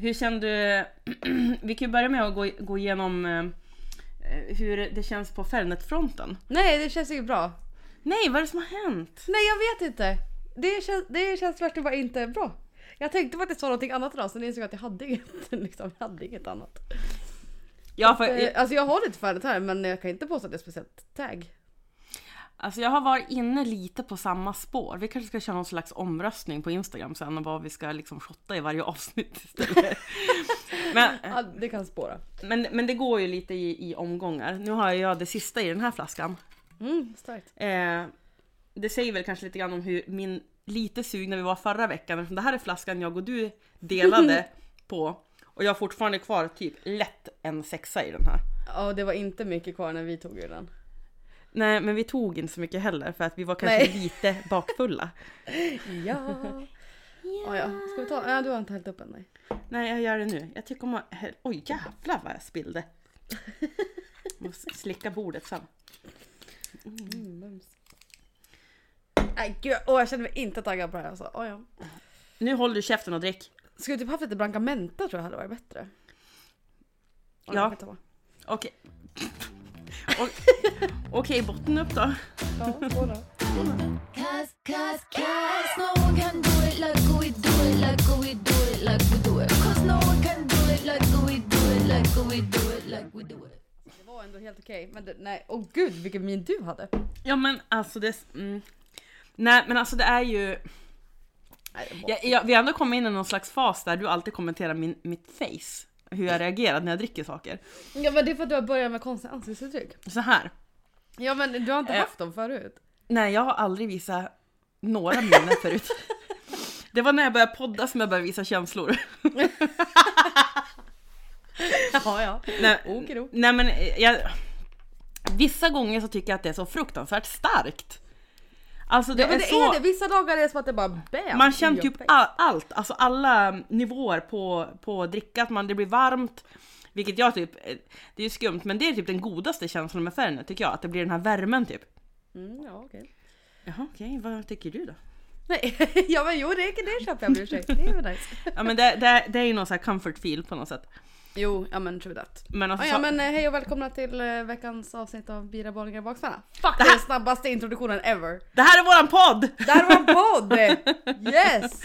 Hur kände du? Vi kan ju börja med att gå, gå igenom eh, hur det känns på Fernet-fronten. Nej, det känns ju bra. Nej, vad är det som har hänt? Nej, jag vet inte. Det känns, det känns verkligen bara inte bra. Jag tänkte faktiskt vara någonting annat idag, sen insåg jag att jag hade inget, liksom, jag hade inget annat. Ja, för, Eh, Alltså jag har lite färdigt här men jag kan inte påstå att det är speciellt tag. Alltså jag har varit inne lite på samma spår. Vi kanske ska köra någon slags omröstning på Instagram sen och vad vi ska liksom shotta i varje avsnitt istället. men, Ja, det kan spåra. men, men det går ju lite i, i omgångar. Nu har jag det sista i den här flaskan. Mm, starkt. Eh, det säger väl kanske lite grann om hur min lite sug när vi var förra veckan. eftersom Det här är flaskan jag och du delade på. Och jag har fortfarande kvar typ lätt en sexa i den här. Ja, det var inte mycket kvar när vi tog ur den. Nej, men vi tog inte så mycket heller för att vi var kanske Nej. lite bakfulla. Ja. ja. ja. Ska vi ta? Ja, du har inte hällt upp än nej. Nej, jag gör det nu. Jag tycker om att... Oj, jävlar vad jag spillde. Måste slicka bordet sen. Mm, mums. Nej gud, åh, jag känner mig inte taggad på det här alltså. Oh, ja. Nu håller du käften och drick. Skulle vi typ haft lite Brancamenta tror jag hade varit bättre. Oj, Ja. Okej. O- Okej, botten upp då. Ja, skål. Det var ändå helt okej, men det, nej, åh gud vilken min du hade. Ja men alltså det... Mm. Nej men alltså det är ju... Nej, det. Jag, jag, vi har ändå kommit in i någon slags fas där du alltid kommenterar min, mitt face. Hur jag reagerar när jag dricker saker. ja men det är för att du har börjat med konstiga ansiktsuttryck. Så här. Ja men du har inte Eh. haft dem förut. Nej jag har aldrig visat några minnen förut. Det var när jag började podda som jag började visa känslor. Ja ja. Nej, Okidok. nej men jag, vissa gånger så tycker jag att det är så fruktansvärt starkt. Alltså det, Ja men är det så... är det, vissa dagar är det som att det bara bam! Man känner typ all, allt, alltså alla nivåer på, på dricka, att man, det blir varmt. Vilket jag typ, eh, det är ju skumt men det är typ den godaste känslan med Fernet tycker jag, att det blir den här värmen typ. Mm, ja okej. Jaha okej, vad tycker du då? Nej, ja men jo det, det köper jag för sig. Det är väl nice. Ja men det, det, det är ju någon sån här comfort feel på något sätt. Jo, ja men true that. Men alltså, Ja, ja men eh, hej och välkomna till eh, veckans avsnitt av Bira Bollingar Baksmälla. Fuck den snabbaste introduktionen ever! Det här är våran podd! Det här var en podd! Yes!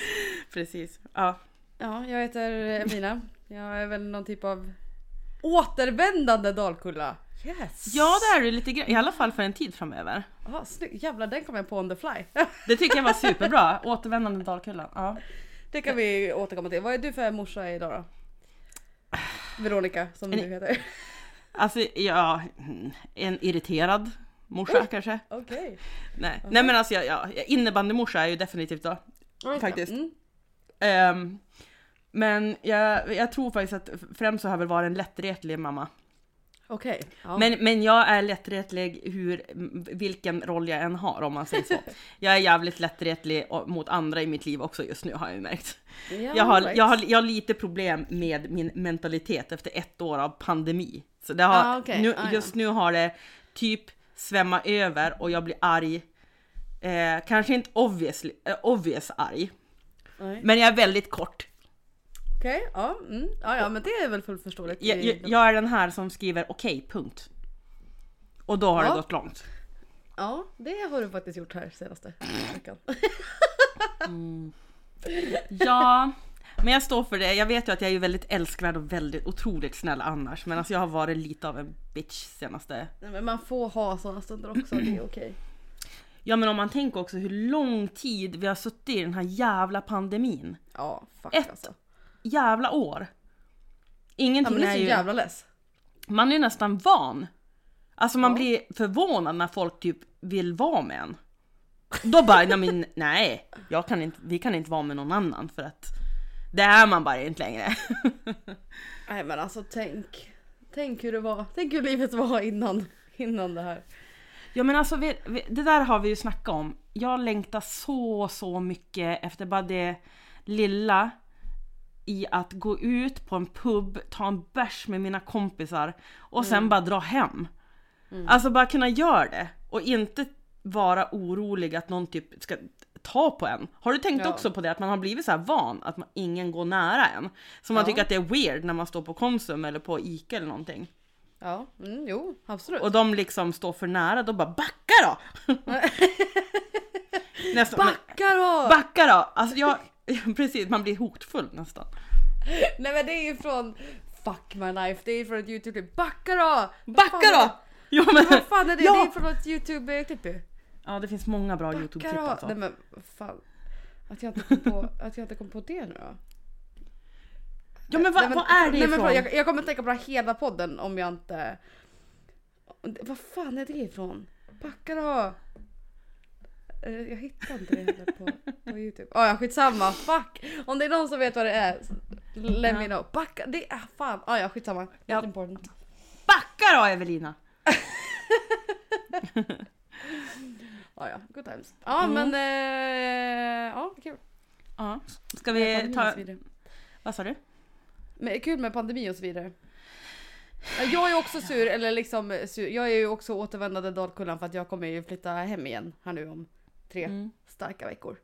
Precis, ja. Ja, jag heter Emina. Jag är väl någon typ av återvändande Dalkulla. Yes! Ja det är du lite grann, i alla fall för en tid framöver. Snyggt. Jävlar den kom jag på on the fly. Det tycker jag var superbra, återvändande Dalkullan. Ja. Det kan vi återkomma till. Vad är du för morsa idag då? Veronica som du En- heter. Alltså ja, en irriterad morsa kanske. Okej. Nej. Nej men alltså jag, ja, innebandymorsa är ju definitivt då. Faktiskt. Mm. Ehm, men jag, jag tror faktiskt att främst så har jag väl varit en lättretlig mamma. Okej. Ja. Men, men jag är lättretlig hur, vilken roll jag än har om man säger så. Jag är jävligt lättretlig mot andra i mitt liv också just nu har jag ju märkt. Ja, Jag har, right. jag, har, jag har lite problem med min mentalitet efter ett år av pandemi. Så det har, Ah, okej. nu, Ah, ja. just nu har det typ svämma över och jag blir arg. Eh, kanske inte obviously, eh, obvious arg, Nej. men jag är väldigt kort. Okej, ja, mm. ja, ja men det är väl fullt förståeligt. Jag, jag, jag är den här som skriver okej, punkt. Och då har Ja. det gått långt. Ja, det har du faktiskt gjort här senaste veckan. Ja, men jag står för det. Jag vet ju att jag är väldigt älskvärd och väldigt otroligt snäll annars. Men alltså jag har varit lite av en bitch senaste Nej, men man får ha sådana stunder också, det är okej. Ja men om man tänker också hur lång tid vi har suttit i den här jävla pandemin. Ja, fuck Ett. alltså. Jävla år. Ja, Ingenting men det är är så ju... jävla less. Man är ju nästan van. Alltså man Ja. blir förvånad när folk typ vill vara med en. Då bara, nej men nej, jag kan inte, vi kan inte vara med någon annan för att det är man bara inte längre. Nej men alltså tänk. Tänk hur det var. Tänk hur livet var innan, innan det här. Ja men alltså vi, vi, det där har vi ju snackat om. Jag längtar så, så mycket efter bara det lilla i att gå ut på en pub, ta en bärs med mina kompisar och sen bara dra hem. Alltså bara kunna göra det och inte vara orolig att någon typ ska ta på en. Har du tänkt Ja. också på det att man har blivit så här van att man, ingen går nära en? Så man Ja. tycker att det är weird när man står på Konsum eller på Ica eller någonting. Ja, mm, jo absolut. Och de liksom står för nära, då bara backa då! nästan, men- Backa då! backa då! Alltså jag, precis, man blir hotfull nästan. Nej men det är ju från Fuck my life, det är från ett youtube-klipp. Backa då! Backa då! Ja men? Vad fan är det? Ja. Det är från ett youtube-klipp ju. ja det finns många bra youtube-klipp alltså. Nej men fan. Att jag inte kom på, att jag inte kom på det nu då. Ja men Nej, vad, men- vad är det nej, men ifrån? fan, jag, jag kommer att tänka på det hela podden om jag inte... Vad fan är det ifrån? Backa då! Eh, Jag hittar inte det heller på, på youtube. Oh, ja skitsamma, fuck! Om det är någon som vet vad det är, let me know. Backa, det är fan, ah, ja skitsamma. Ja. Not important. Backa då Evelina! Ah, ja, good times. Ja Mm. men, eh, ja kul. Ja. Ska vi ta, vad sa du? Men, kul med pandemi och så vidare. Jag är också sur, eller liksom sur. Jag är ju också återvändande Dalkullan för att jag kommer ju flytta hem igen här nu om tre Mm. starka veckor.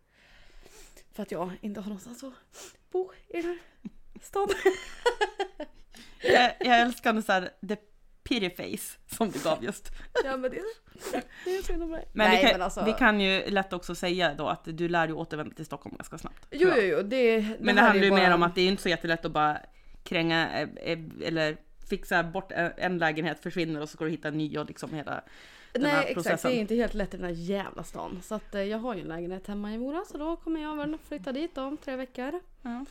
För att jag inte har någonstans att bo i den här stan. Jag, jag älskar den så här, the pity face som du gav just. ja men det, det är synd om mig. Men, Nej, vi, kan, men alltså, vi kan ju lätt också säga då att du lär ju återvända till Stockholm ganska snabbt. Jo jo jo, det, Men det här är handlar ju bara- mer om att det är inte så jättelätt att bara kränga eh, eh, eller fixa bort en en lägenhet försvinner och så ska du hitta en ny och liksom hela den här Nej exakt, processen. det är inte helt lätt i den här jävla stan. Så att eh, jag har ju en lägenhet hemma i Mora så då kommer jag väl flytta dit om tre veckor. Ja.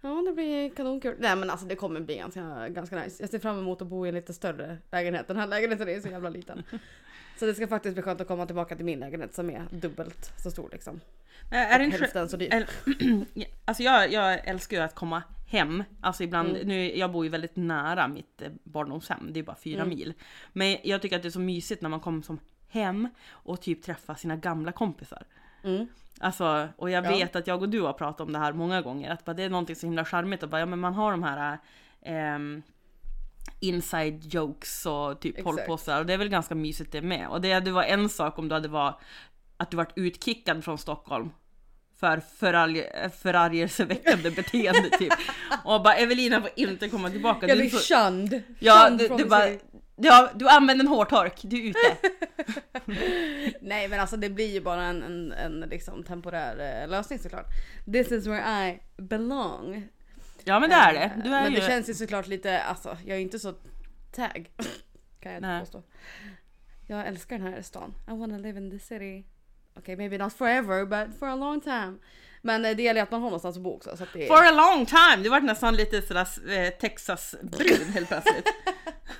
Ja det blir kanonkul. Nej men alltså det kommer bli ganska, ganska nice. Jag ser fram emot att bo i en lite större lägenhet. Den här lägenheten är så jävla liten. Så det ska faktiskt bli skönt att komma tillbaka till min lägenhet som är dubbelt så stor liksom. Eh, Är det inte hälften så dyr. alltså jag, jag älskar ju att komma hem. Alltså ibland, Mm. nu, jag bor ju väldigt nära mitt eh, barndomshem, det är bara fyra Mm. mil. Men jag tycker att det är så mysigt när man kommer som hem och typ träffar sina gamla kompisar. Mm. Alltså, och jag Ja. vet att jag och du har pratat om det här många gånger, att bara det är någonting så himla charmigt och bara, ja men man har de här ehm, inside jokes och typ Exakt. håll på så här, och det är väl ganska mysigt det med. Och det hade varit en sak om du hade varit, att du varit utkickad från Stockholm för förarg- förargelseväckande beteende typ. Och bara Evelina får inte komma tillbaka. Jag blir får- shunned. Ja, du, du bara, ja, du använder en hårtork, du är ute. Nej men alltså det blir ju bara en, en, en liksom temporär eh, lösning såklart. This is where I belong. Ja men det är det. Du är men ju... det känns ju såklart lite, alltså jag är inte så tag. kan jag inte påstå. Jag älskar den här stan. I wanna live in the city. Okej, maybe not forever but for a long time. Men eh, det gäller ju att man har någonstans att bo också. Så att det är... For a long time! Du vart nästan lite sådär eh, Texas-brun helt plötsligt.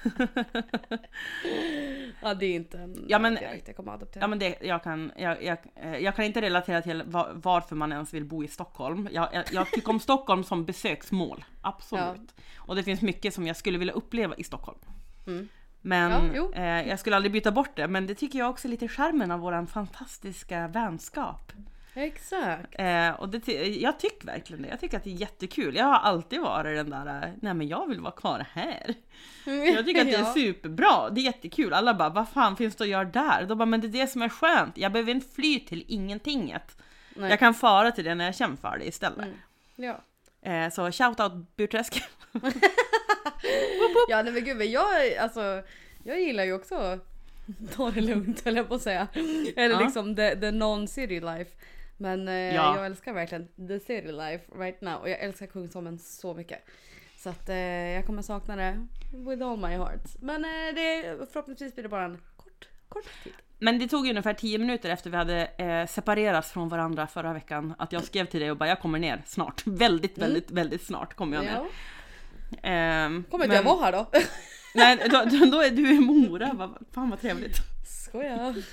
Ja det är inte en Ja, men- dialekt jag kommer att adoptera. Ja men det, jag kan, jag, jag, eh, jag kan inte relatera till va- varför man ens vill bo i Stockholm. Jag, jag, jag tycker om Stockholm som besöksmål, absolut. Och det finns mycket som jag skulle vilja uppleva i Stockholm. Mm. Men Ja, eh, jag skulle aldrig byta bort det, men det tycker jag också är lite charmen av våran fantastiska vänskap. Exakt. Eh, och det, jag tycker verkligen det. Jag tycker att det är jättekul. Jag har alltid varit den där, eh, nej men jag vill vara kvar här. Jag tycker att det är superbra, det är jättekul. Alla bara, vad fan finns det att göra där? Då bara, men det är det som är skönt. Jag behöver inte fly till ingentinget. Nej. Jag kan fara till det när jag känner för det istället. Mm. Ja. Eh, så shout out Burträsk. Ja nej men gud men jag, alltså, jag gillar ju också ta det lugnt höll jag på att säga. Eller Ja. liksom the, the non-city life. Men eh, Ja. jag älskar verkligen the city life right now och jag älskar Kungsholmen så mycket. Så att eh, jag kommer sakna det with all my heart. Men eh, det, förhoppningsvis blir det bara en kort, kort tid. Men det tog ungefär 10 minuter efter vi hade eh, separerats från varandra förra veckan att jag skrev till dig och bara jag kommer ner snart. Väldigt, väldigt, väldigt snart kommer jag ner. Ja. Ehm, Kommer inte men- jag vara här då? Nej, då, då- är du i Mora. Fan vad trevligt. Skoja.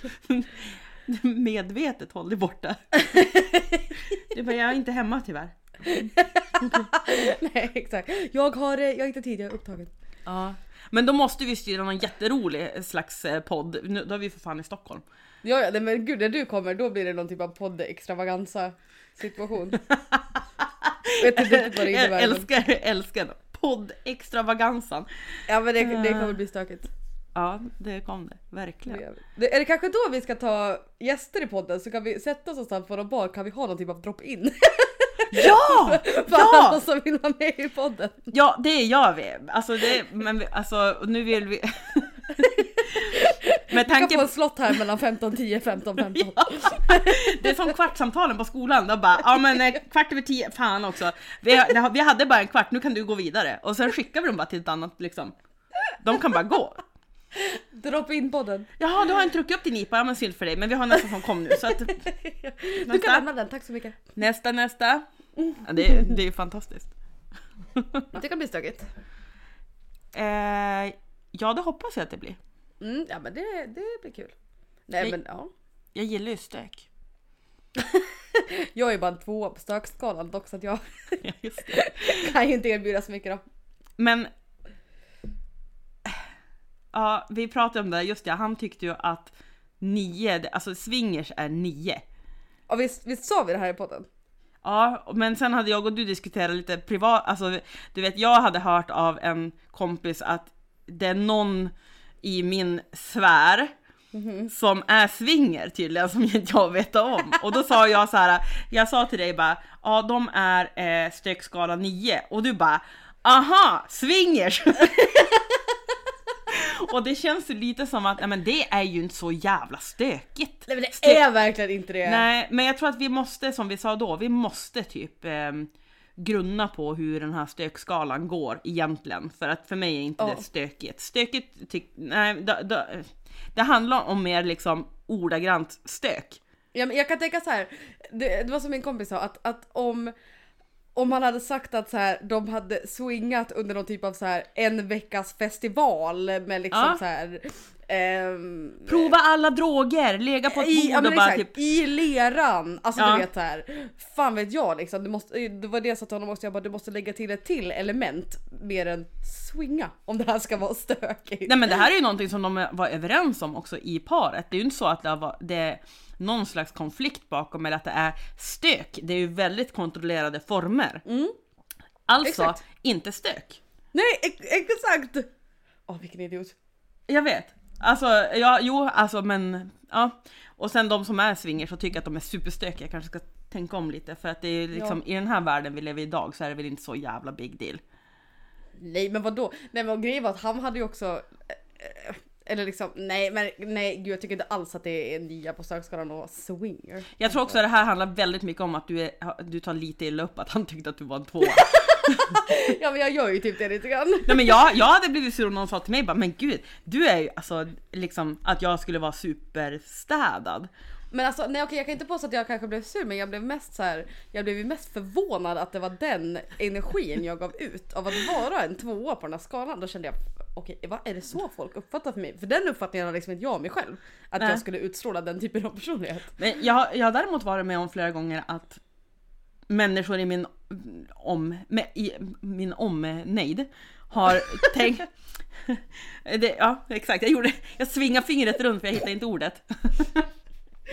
Medvetet håll dig borta. Du bara, jag är inte hemma tyvärr. Nej exakt. Jag har, eh, jag har inte tid, jag är upptagen. Ja. Men då måste vi styra någon jätterolig slags eh, podd. Nu, då är vi för fan i Stockholm. Ja, ja men gud när du kommer då blir det någon typ av podd-extravaganza situation. Vet inte riktigt vad det Jag innebär. älskar, älskar podd extravagansan. Ja men det, det kommer bli stökigt. Ja, det kom det. Verkligen. Det- Är det kanske då vi ska ta gäster i podden så kan vi sätta oss någonstans på någon bar kan vi ha någon typ av drop-in Ja! för Ja! alla som vill vara med i podden. Ja, det gör vi. Alltså, det, men vi, alltså nu vill vi... Med Vi kan tanke få på... en slott här mellan 15.10 15.15. Det är som kvartssamtalen på skolan. Då bara, ja men eh, kvart över tio, fan också. Vi, vi hade bara en kvart, nu kan du gå vidare. Och sen skickar vi dem bara till ett annat liksom. De kan bara gå. Drop-in podden. Jaha, du har inte druckit upp din IPA, ja men synd för dig. Men vi har nästa som kom nu. Så att, Du kan lämna den, tack så mycket. nästa, nästa. Ja, det, är- det är fantastiskt. Det kan bli stökigt. Eh, ja, det hoppas jag att det blir. Mm, ja men det, det blir kul. Nej Nej. men ja. Jag gillar ju stök. Jag är bara en tvåa på stökskalan dock så att jag Ja, kan ju inte erbjuda så mycket då. Men... Ja, vi pratade om det, just det, han tyckte ju att nio, alltså swingers är nio. Ja, visst, visst sa vi det här i podden? Ja, men sen hade jag och du diskuterat lite privat, alltså du vet jag hade hört av en kompis att det är någon i min sfär som är swinger tydligen som inte jag vet om. Och då sa jag så här, jag sa till dig bara, ja de är eh, stökskala 9 och du bara, aha, swingers! och det känns ju lite som att, nej men det är ju inte så jävla stökigt. Nej men det Stö- är verkligen inte det. Nej, men jag tror att vi måste, som vi sa då, vi måste typ eh, grunna på hur den här stökskalan går egentligen. För att för mig är inte Ja. det stökigt. Stökigt, tyck, nej, det handlar om mer liksom ordagrant stök. Ja, men jag kan tänka så här. Det, det var som min kompis sa att, att om om man hade sagt att så här, de hade swingat under någon typ av så här en veckas festival med liksom Ja. så här. ehm, Prova alla droger, lägga på ett i, bord men och bara exakt, typ... I leran! Alltså Ja. du vet så här. Fan vet jag liksom. Du måste, det var det jag sa till honom också, jag bara, du måste lägga till ett till element mer än swinga om det här ska vara stökigt. Nej men det här är ju någonting som de var överens om också i paret. Det är ju inte så att det, var, det någon slags konflikt bakom eller att det är stök. Det är ju väldigt kontrollerade former. Alltså, Exakt. inte stök. Nej ex- exakt! Åh vilken idiot. Jag vet. Alltså, ja, jo, alltså men, ja. Och sen de som är swingers och tycker att de är superstökiga kanske ska tänka om lite för att det är liksom i den här världen vi lever i idag så är det väl inte så jävla big deal. Nej men vadå? Nej men grejen var att han hade ju också eh, eh, eller liksom, nej men nej gud jag tycker inte alls att det är nya på sökskalan vara swinger. Jag tror också att det här handlar väldigt mycket om att du, är, du tar lite illa upp att han tyckte att du var en tvåa. Ja men jag gör ju typ det lite grann. Nej men jag, jag hade blivit sur om någon sa till mig bara men gud, du är ju alltså liksom att jag skulle vara superstädad. Men alltså nej okej jag kan inte påstå att jag kanske blev sur men jag blev mest så här. jag blev ju mest förvånad att det var den energin jag gav ut av att vara en tvåa på den här skalan. Då kände jag okej vad är det så folk uppfattar för mig? För den uppfattningen har liksom inte jag av mig själv. Att Nej. jag skulle utstråla den typen av personlighet. Men jag, jag har däremot varit med om flera gånger att människor i min, om, med, i min omnejd har tänkt... Det, ja exakt, jag gjorde jag svingade fingret runt för jag hittade inte ordet.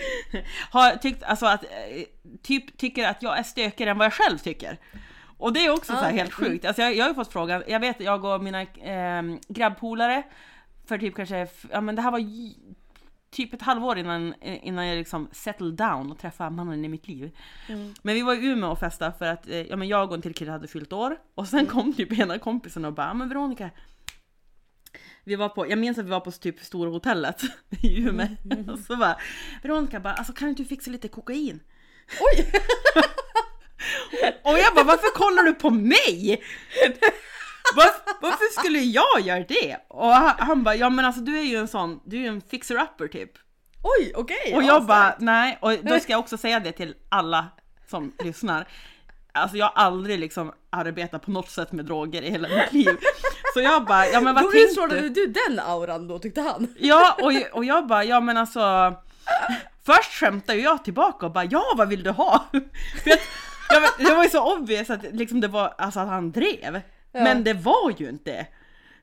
Har tyckt alltså att, eh, typ tycker att jag är stökigare än vad jag själv tycker. Och det är också så här Ah, helt sjukt. Alltså jag, jag har ju fått frågan, jag vet jag och mina eh, grabbpolare för typ kanske, ja men det här var typ ett halvår innan, innan jag liksom settled down och träffade mannen i mitt liv. Men vi var i Umeå och festade för att eh, ja, men jag och en till kille hade fyllt år. Och sen kom typ ena kompisen och bara, "Ja, men Veronica. Vi var på, jag minns att vi var på typ Stora hotellet i Umeå. Och så bara, Veronica bara, alltså kan inte du fixa lite kokain? Oj! Och jag bara, varför kollar du på mig? Var, varför skulle jag göra det? Och han, han bara, ja men alltså du är ju en sån, du är ju en fixer-upper typ. Oj okej! Och ja, jag bara, nej, och då ska jag också säga det till alla som lyssnar. Alltså jag har aldrig liksom arbetat på något sätt med droger i hela mitt liv. Så jag bara, ja men vad Då tänkte du? du den auran då tyckte han. Ja, och, och jag bara, ja men alltså. Först skämtade ju jag tillbaka och bara, ja vad vill du ha? För att, ja, men det var ju så obvious att, liksom det var, alltså, att han drev. Men det var ju inte.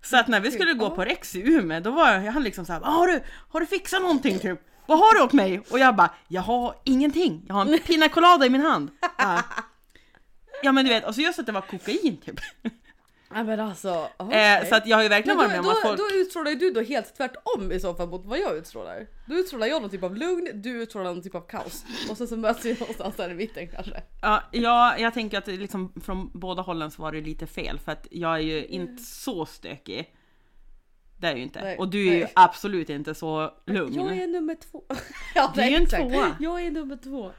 Så att när vi skulle gå på Rex i Umeå, då var han liksom såhär, har du, har du fixat någonting typ? Vad har du åt mig? Och jag bara, jag har ingenting. Jag har en pina colada i min hand. Ja. Ja men du vet, och så just att det var kokain typ. Ja men alltså. Eh, okej. så att jag har ju verkligen varit med om att folk... då utstrålar ju du då helt tvärtom i så fall mot vad jag utstrålar. Då utstrålar jag någon typ av lugn, du utstrålar någon typ av kaos. Och sen så möts vi någonstans där i mitten kanske. Ja, ja, jag tänker att liksom från båda hållen så var det lite fel för att jag är ju inte så stökig. Det är jag ju inte. Nej, och du är ju nej. absolut inte så lugn. Jag är nummer två. ja, Du är ju en tvåa. Jag är nummer två.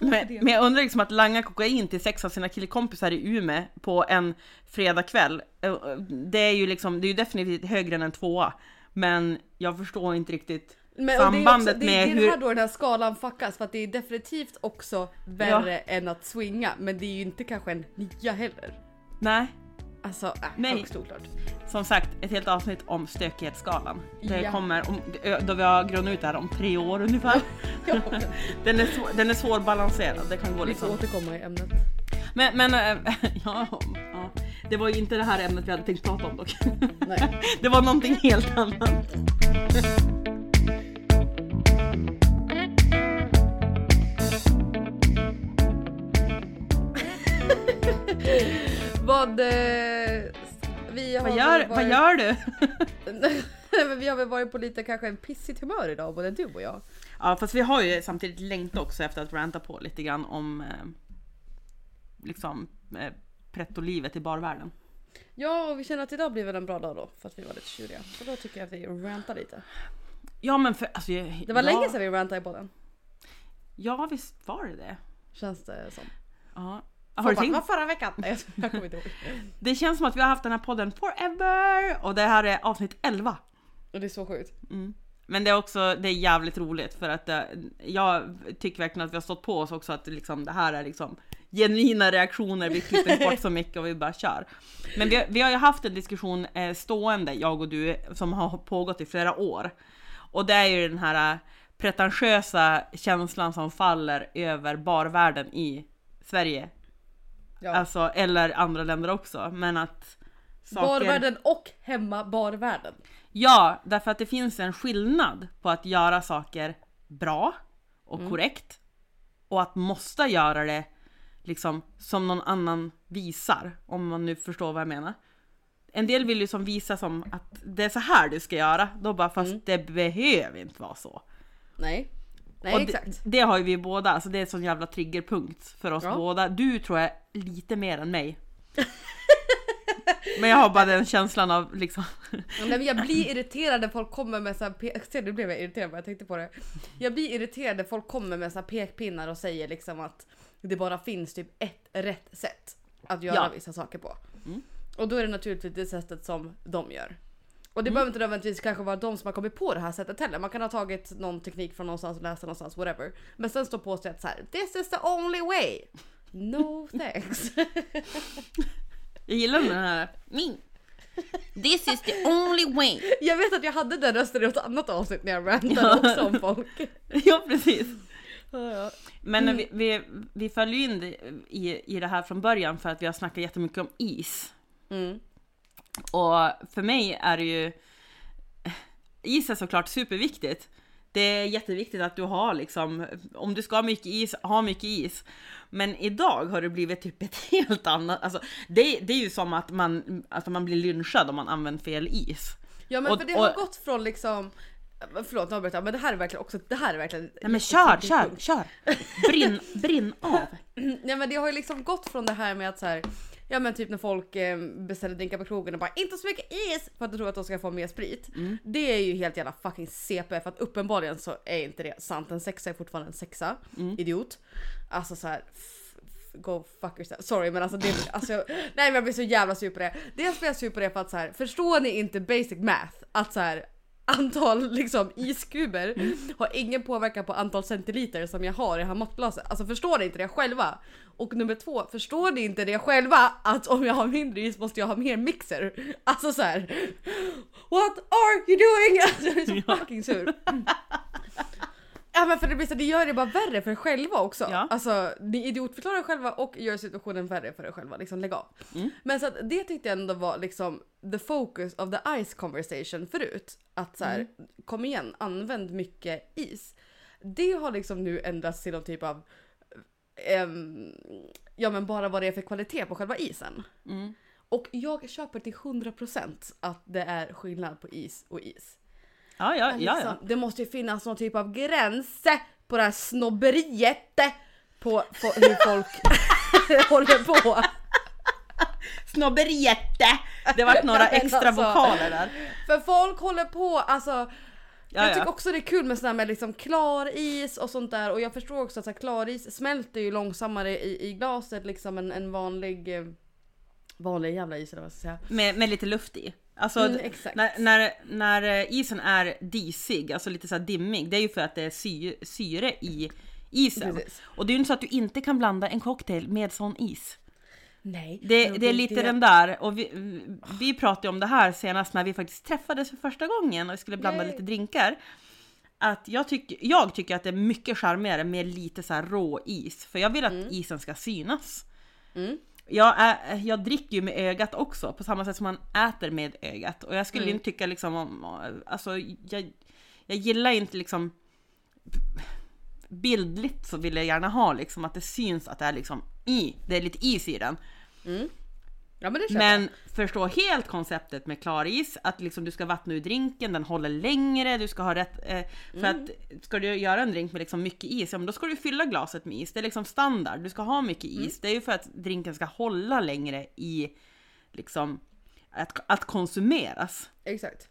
Men, det. men jag undrar liksom att langa kokain till sex av sina killkompisar i Umeå på en fredagkväll. eh, Det är ju liksom, det är ju definitivt högre än en tvåa. Men jag förstår inte riktigt Men, och det är sambandet också, det, med det är hur... här då den här skalan fuckas för att det är definitivt också värre än att swinga. Men det är ju inte kanske en nia heller. Nej, Alltså, äh, Nej. högst oklart. som sagt ett helt avsnitt om stökighetsskalan. Det Ja. kommer, om, då vi har grunnat ut det här om tre år ungefär. Den är, svår, den är svårbalanserad, det kan gå vi får liksom. återkomma i ämnet. Men, men äh, ja, ja, det var ju inte det här ämnet vi hade tänkt prata om dock. Nej. Det var någonting helt annat. Vad... Eh, vi har Vad gör, väl vad varit- gör du? Vi har väl varit på lite kanske en pissigt humör idag både du och jag. Ja fast vi har ju samtidigt längtat också efter att ranta på lite grann om eh, liksom eh, pretto-livet i barvärlden. Ja och vi känner att idag blir väl en bra dag då för att vi var lite tjuriga. Så då tycker jag att vi rantar lite. Ja men för alltså, jag- Det var ja, länge sedan vi rantade i podden. Ja visst var det det. Känns det som. Ja. Har du tänkt? vad förra veckan? Nej jag kommer inte ihåg. Det känns som att vi har haft den här podden forever och det här är avsnitt 11. Och det är så sjukt. Men det är också, det är jävligt roligt för att eh, jag tycker verkligen att vi har stått på oss också att liksom, det här är liksom genuina reaktioner, vi klipper bort så mycket och vi bara kör. Men vi, vi har ju haft en diskussion eh, stående, jag och du, som har pågått i flera år. Och det är ju den här eh, pretentiösa känslan som faller över barvärlden i Sverige. Ja. Alltså, eller andra länder också. Men att saker... Barvärlden och hemma barvärlden. Ja, därför att det finns en skillnad på att göra saker bra och korrekt och att måste göra det liksom som någon annan visar, om man nu förstår vad jag menar. En del vill ju som visa som att det är så här du ska göra, då bara fast det behöver inte vara så. Nej. Nej och exakt. Det, det har ju vi båda, alltså det är en sån jävla triggerpunkt för oss Ja. båda. Du tror jag lite mer än mig. Men jag har bara den känslan av liksom Nej, men jag blir irriterad när folk kommer med så här pe- Se, nu blev jag irriterad bara jag tänkte på det. Jag blir irriterad när folk kommer med så här pekpinnar och säger liksom att det bara finns typ ett rätt sätt att göra Ja. vissa saker på. Mm. Och då är det naturligtvis det sättet som de gör. Och Mm. det behöver inte nödvändigtvis kanske vara de som har kommit på det här sättet heller. Man kan ha tagit någon teknik från någonstans läst den någonstans, whatever. Men sen står på sig att så här, this is the only way. No thanks. Jag gillar den här min. This is the only way. jag vet att jag hade den rösten i något annat avsnitt när jag rantade också om folk. Ja precis. Ja, ja. Men vi, vi, vi följer in i, i det här från början för att vi har snackat jättemycket om is. Mm. Och för mig är det ju Is är såklart superviktigt. Det är jätteviktigt att du har liksom, om du ska ha mycket is, ha mycket is. Men idag har det blivit typ ett helt annat, alltså det, det är ju som att man, alltså man blir lynchad om man använder fel is. Ja men Och- för det har och- gått från liksom Förlåt nu avbryter jag men det här är verkligen också, det här är verkligen Nej men kör, kör, kör! Brinn, brinn av! Nej men det har ju liksom gått från det här med att så här, Ja men typ när folk eh, beställer drinkar på krogen och bara inte så mycket is för att de tror att de ska få mer sprit. Mm. Det är ju helt jävla fucking CP för att uppenbarligen så är inte det sant. En sexa är fortfarande en sexa. Mm. Idiot. Alltså så här. Go fuck yourself. Sorry men alltså det alltså, Nej men jag blir så jävla sur på det. Dels blir jag sur på det för att så här, förstår ni inte basic math? Att så här antal liksom iskuber Mm. har ingen påverkan på antal centiliter som jag har i det här måttglaset. Alltså förstår ni inte det själva? Och nummer två, förstår ni inte det själva att om jag har mindre is måste jag ha mer mixer? Alltså så här. What are you doing? Alltså, jag är så fucking sur. Ja men för det, blir så, det gör det bara värre för er själva också. Ja. Alltså ni idiotförklarar er själva och gör situationen värre för er själva. Liksom lägg av. Men så att det tyckte jag ändå var liksom the focus of the ice conversation förut. Att så här, kom igen, använd mycket is. Det har liksom nu ändrats till någon typ av ehm, ja men bara vad det är för kvalitet på själva isen. Mm. Och jag köper till 100% att det är skillnad på is och is. Ja, ja, Men ja, liksom, ja. Det måste ju finnas någon typ av gräns på det här snobberiet på, på hur folk håller på. Snobberiette! Det vart några extra alltså- vokaler där. För folk håller på, alltså Ja, jag tycker också det är kul med sådär med liksom klar is och sånt där och jag förstår också att så klar is smälter ju långsammare i, i glaset liksom än en vanlig eh, vanlig jävla is eller vad jag ska säga. Med, med lite luft i. Alltså Mm, när, när, när eh, isen är disig, alltså lite så dimmig, det är ju för att det är sy, syre i isen. Precis. Och det är ju inte så att du inte kan blanda en cocktail med sån is. Nej. Det, det är lite den där, och vi, vi pratade om det här senast när vi faktiskt träffades för första gången och skulle blanda Yay. lite drinkar. Att jag, tyck, jag tycker att det är mycket charmigare med lite så här rå is, för jag vill att isen ska synas. Mm. Jag, är, jag dricker ju med ögat också, på samma sätt som man äter med ögat. Och jag skulle Mm. inte tycka liksom om, alltså jag, jag gillar inte liksom bildligt så vill jag gärna ha liksom att det syns att det är liksom i, det är lite is i den. Ja men det Men förstå helt konceptet med klaris, att liksom du ska vattna ur drinken, den håller längre, du ska ha rätt... Eh, för att ska du göra en drink med liksom mycket is, ja men då ska du fylla glaset med is. Det är liksom standard, du ska ha mycket is. Det är ju för att drinken ska hålla längre i liksom att, att konsumeras. Exakt.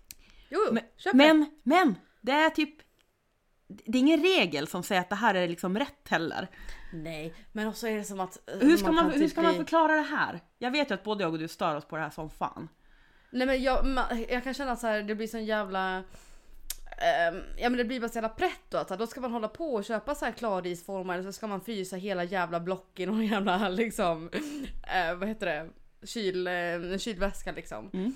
Jo, Men, köper. men, men, det är typ... Det är ingen regel som säger att det här är liksom rätt heller. Nej, men också är det som att... eh, Hur ska man, kan hur typ ska man förklara det här? Jag vet ju att både jag och du stör oss på det här som fan. Nej men jag, jag kan känna att så här, det blir sån jävla... ehm, ja men det blir bara så jävla pretto att här, då ska man hålla på och köpa så här klarisformar eller så ska man frysa hela jävla block i någon jävla liksom... eh, vad heter det? Kyl, eh, en kylväska liksom. Mm.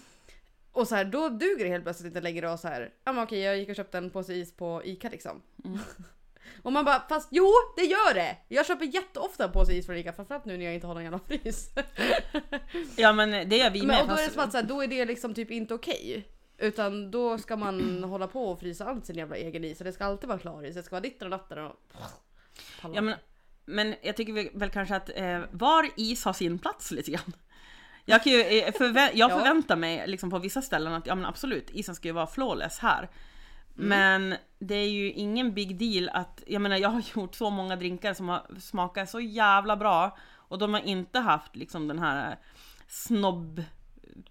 Och så här, då duger det helt plötsligt inte längre och så här. Ja men okej jag gick och köpte en påse is på Ica liksom. Mm. och man bara fast jo det gör det! Jag köper jätteofta en påse is från Ica framförallt nu när jag inte har någon jävla frys. Ja men det gör vi Men, med. och då är det som att så här, då är det liksom typ inte okej. Utan då ska man hålla på och frysa allt sin jävla egen is. Och det ska alltid vara klar is. Det ska vara ditten och datten och... Ja, men, men jag tycker väl- kanske att eh, var is har sin plats lite grann. Jag, kan ju, eh, förvä- jag Ja. förväntar mig liksom på vissa ställen att ja men absolut, isen ska ju vara flawless här. Mm. Men det är ju ingen big deal att, jag menar jag har gjort så många drinkar som har smakat så jävla bra och de har inte haft liksom den här snobb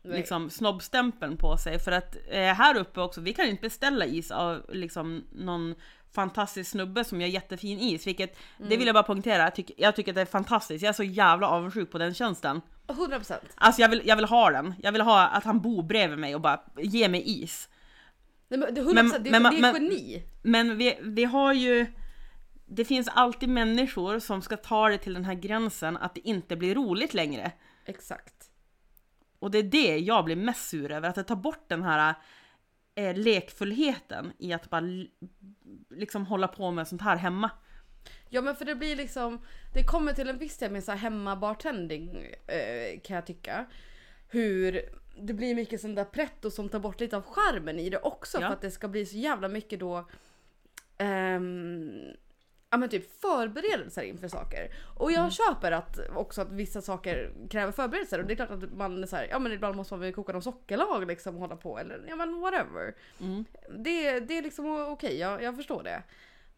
Nej. liksom snobbstämpeln på sig för att eh, här uppe också, vi kan inte beställa is av liksom någon fantastisk snubbe som gör jättefin is, vilket det vill jag bara poängtera, jag tycker, jag tycker att det är fantastiskt, jag är så jävla avundsjuk på den tjänsten. 100%. Alltså jag vill, jag vill ha den, jag vill ha att han bor bredvid mig och bara ger mig is. Nej, men det, 100% Men- det, men- det är geni. Men vi, vi har ju, det finns alltid människor som ska ta det till den här gränsen att det inte blir roligt längre. Exakt. Och det är det jag blir mest sur över, att det tar bort den här eh, lekfullheten i att bara liksom hålla på med sånt här hemma. Ja men för det blir liksom, det kommer till en viss del med så här hemmabartending eh, kan jag tycka. Hur det blir mycket sån där pretto som tar bort lite av charmen i det också Ja. för att det ska bli så jävla mycket då ehm, Ja men typ förberedelser inför saker. Och jag Mm. köper att också att vissa saker kräver förberedelser och det är klart att man är så här, ja men ibland måste man väl koka någon sockerlag liksom och hålla på eller ja men whatever. Mm. Det, det är liksom okej, jag, jag förstår det.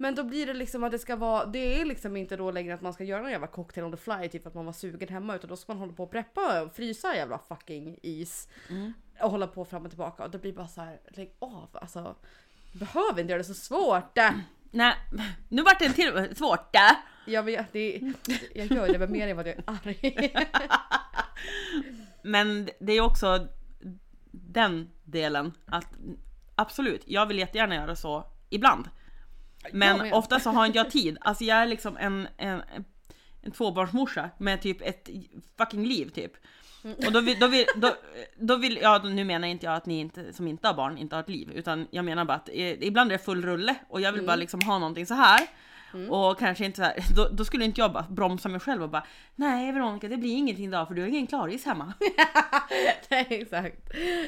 Men då blir det liksom att det ska vara, det är liksom inte då längre att man ska göra någon jävla cocktail on the fly typ att man var sugen hemma utan då ska man hålla på och preppa och frysa jävla fucking is. Mm. Och hålla på fram och tillbaka och det blir bara så här, lägg av alltså. Behöver inte göra det så svårt. Nej, nu vart det en till svårt där. Jag vet, det, jag gör det med mer än vad jag är arg. Men det är också den delen att absolut, jag vill jättegärna göra så ibland. Men med. ofta så har inte jag tid. Alltså jag är liksom en, en, en tvåbarnsmorsa med typ ett fucking liv typ. Och då vill, då vill, då, då vill, ja nu menar inte jag att ni inte, som inte har barn inte har ett liv, utan jag menar bara att eh, ibland är det full rulle och jag vill bara liksom ha någonting så här. Och kanske inte så här, då, då skulle inte jag bara bromsa mig själv och bara Nej Veronica det blir ingenting idag för du har ingen klaris hemma. Nej exakt.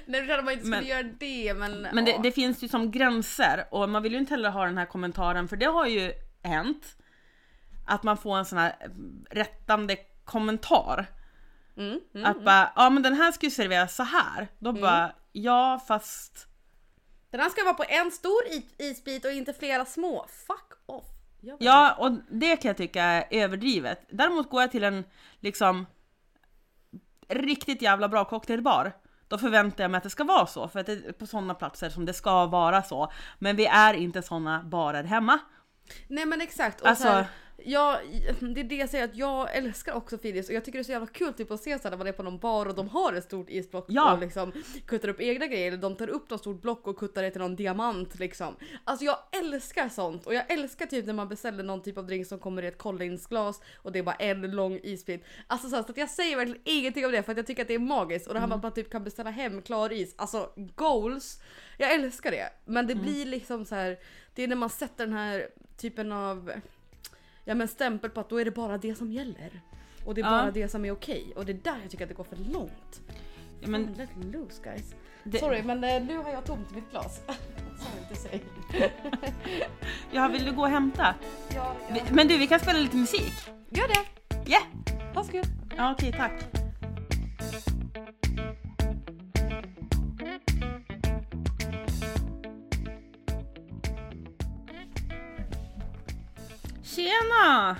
Nej det klart man inte skulle Men- göra det men... Men det, det finns ju som gränser och man vill ju inte heller ha den här kommentaren för det har ju hänt att man får en sån här rättande kommentar. Mm, mm, Att bara, ja men den här ska ju serveras så här. Då bara, ja fast... Den här ska vara på en stor isbit och inte flera små. Fuck Ja, och det kan jag tycka är överdrivet. Däremot går jag till en liksom riktigt jävla bra cocktailbar. Då förväntar jag mig att det ska vara så, för att det är på sådana platser som det ska vara så. Men vi är inte sådana barer hemma. Nej men exakt. Och Alltså- så här, jag, det är det jag säger att jag älskar också Phillies och jag tycker det är så jävla kul typ att se så när man är på någon bar och de har ett stort isblock Ja. och liksom kuttar upp egna grejer. Eller de tar upp något stort block och kuttar det till någon diamant liksom. Alltså jag älskar sånt och jag älskar typ när man beställer någon typ av drink som kommer i ett Collinsglas och det är bara en lång isbit. Alltså så, så att jag säger verkligen ingenting om det för att jag tycker att det är magiskt och det här med att man typ kan beställa hem klar is. Alltså goals. Jag älskar det. Men det blir liksom så här. det är när man sätter den här typen av ja, men stämpel på att då är det bara det som gäller. Och det är Ja. bara det som är okej. Och det är där jag tycker att det går för långt. Ja, men, let loose guys. det, Sorry men eh, nu har jag tomt mitt glas. Sorry to say. ja, vill du gå och hämta? Ja, ja. Men du, vi kan spela lite musik. Gör det! Ja! Ha så kul! Ja, okej, tack. Tjena!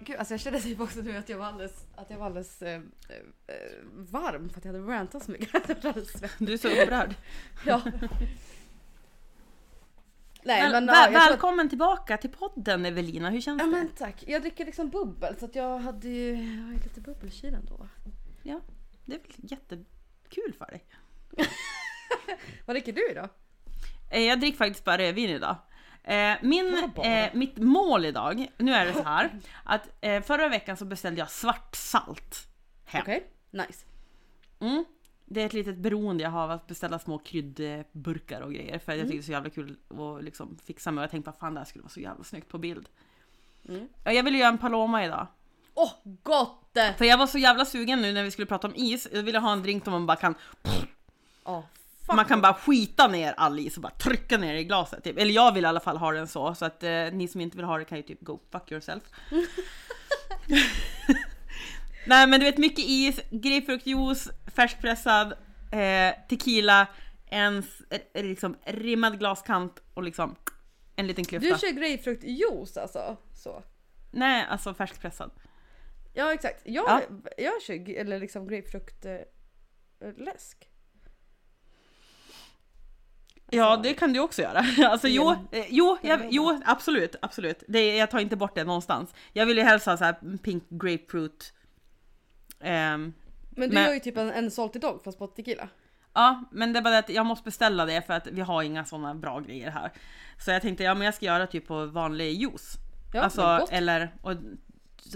Gud, alltså jag kände typ också nu att jag var alldeles, att jag var alldeles eh, eh, varm för att jag hade rantat så mycket. Du är så upprörd. ja. Nej Väl, men, väl, ja, jag tror välkommen tillbaka till podden Evelina, hur känns Ja det? men tack. Jag dricker liksom bubbel så att jag hade ju jag har ju lite bubbel i kylen då. Ja, det är väl jättekul för dig. Vad dricker du idag? Eh, Jag dricker faktiskt bara rödvin idag. Eh, Min, eh, mitt mål idag, nu är det så här, att eh, förra veckan så beställde jag svart salt hem. Okej, nice. Mm. Det är ett litet beroende jag har av att beställa små kryddburkar och grejer för jag Mm. tycker det är så jävla kul att liksom fixa med och jag tänkte vad fan det här skulle vara så jävla snyggt på bild. Mm. Ja, Jag ville göra en paloma idag. Åh, gott! För jag var så jävla sugen nu när vi skulle prata om is, jag ville ha en drink där man bara kan Åh, fuck. Man kan bara skita ner all is och bara trycka ner i glaset. Typ. Eller jag vill i alla fall ha den så, så att eh, ni som inte vill ha det kan ju typ go fuck yourself. Nej men du vet mycket is, grapefruktjuice, färskpressad, eh, tequila, en eh, liksom rimmad glaskant och liksom en liten klyfta. Du kör grapefruktjuice alltså? Så. Nej, alltså färskpressad. Ja exakt. Jag, Ja. jag kör eller liksom grapefrukt eh, läsk. Ja, Alltså- det kan du också göra. Alltså jo, eh, jo, jag, jo absolut, absolut. Det, jag tar inte bort det någonstans. Jag vill ju helst ha så här pink grapefruit. ehm, Men du Men- gör ju typ en, en salty dog fast på tequila. ja, men det är bara det att jag måste beställa det för att vi har inga sådana bra grejer här. Så jag tänkte, ja men jag ska göra typ på vanlig juice. Ja, alltså, men gott. eller och,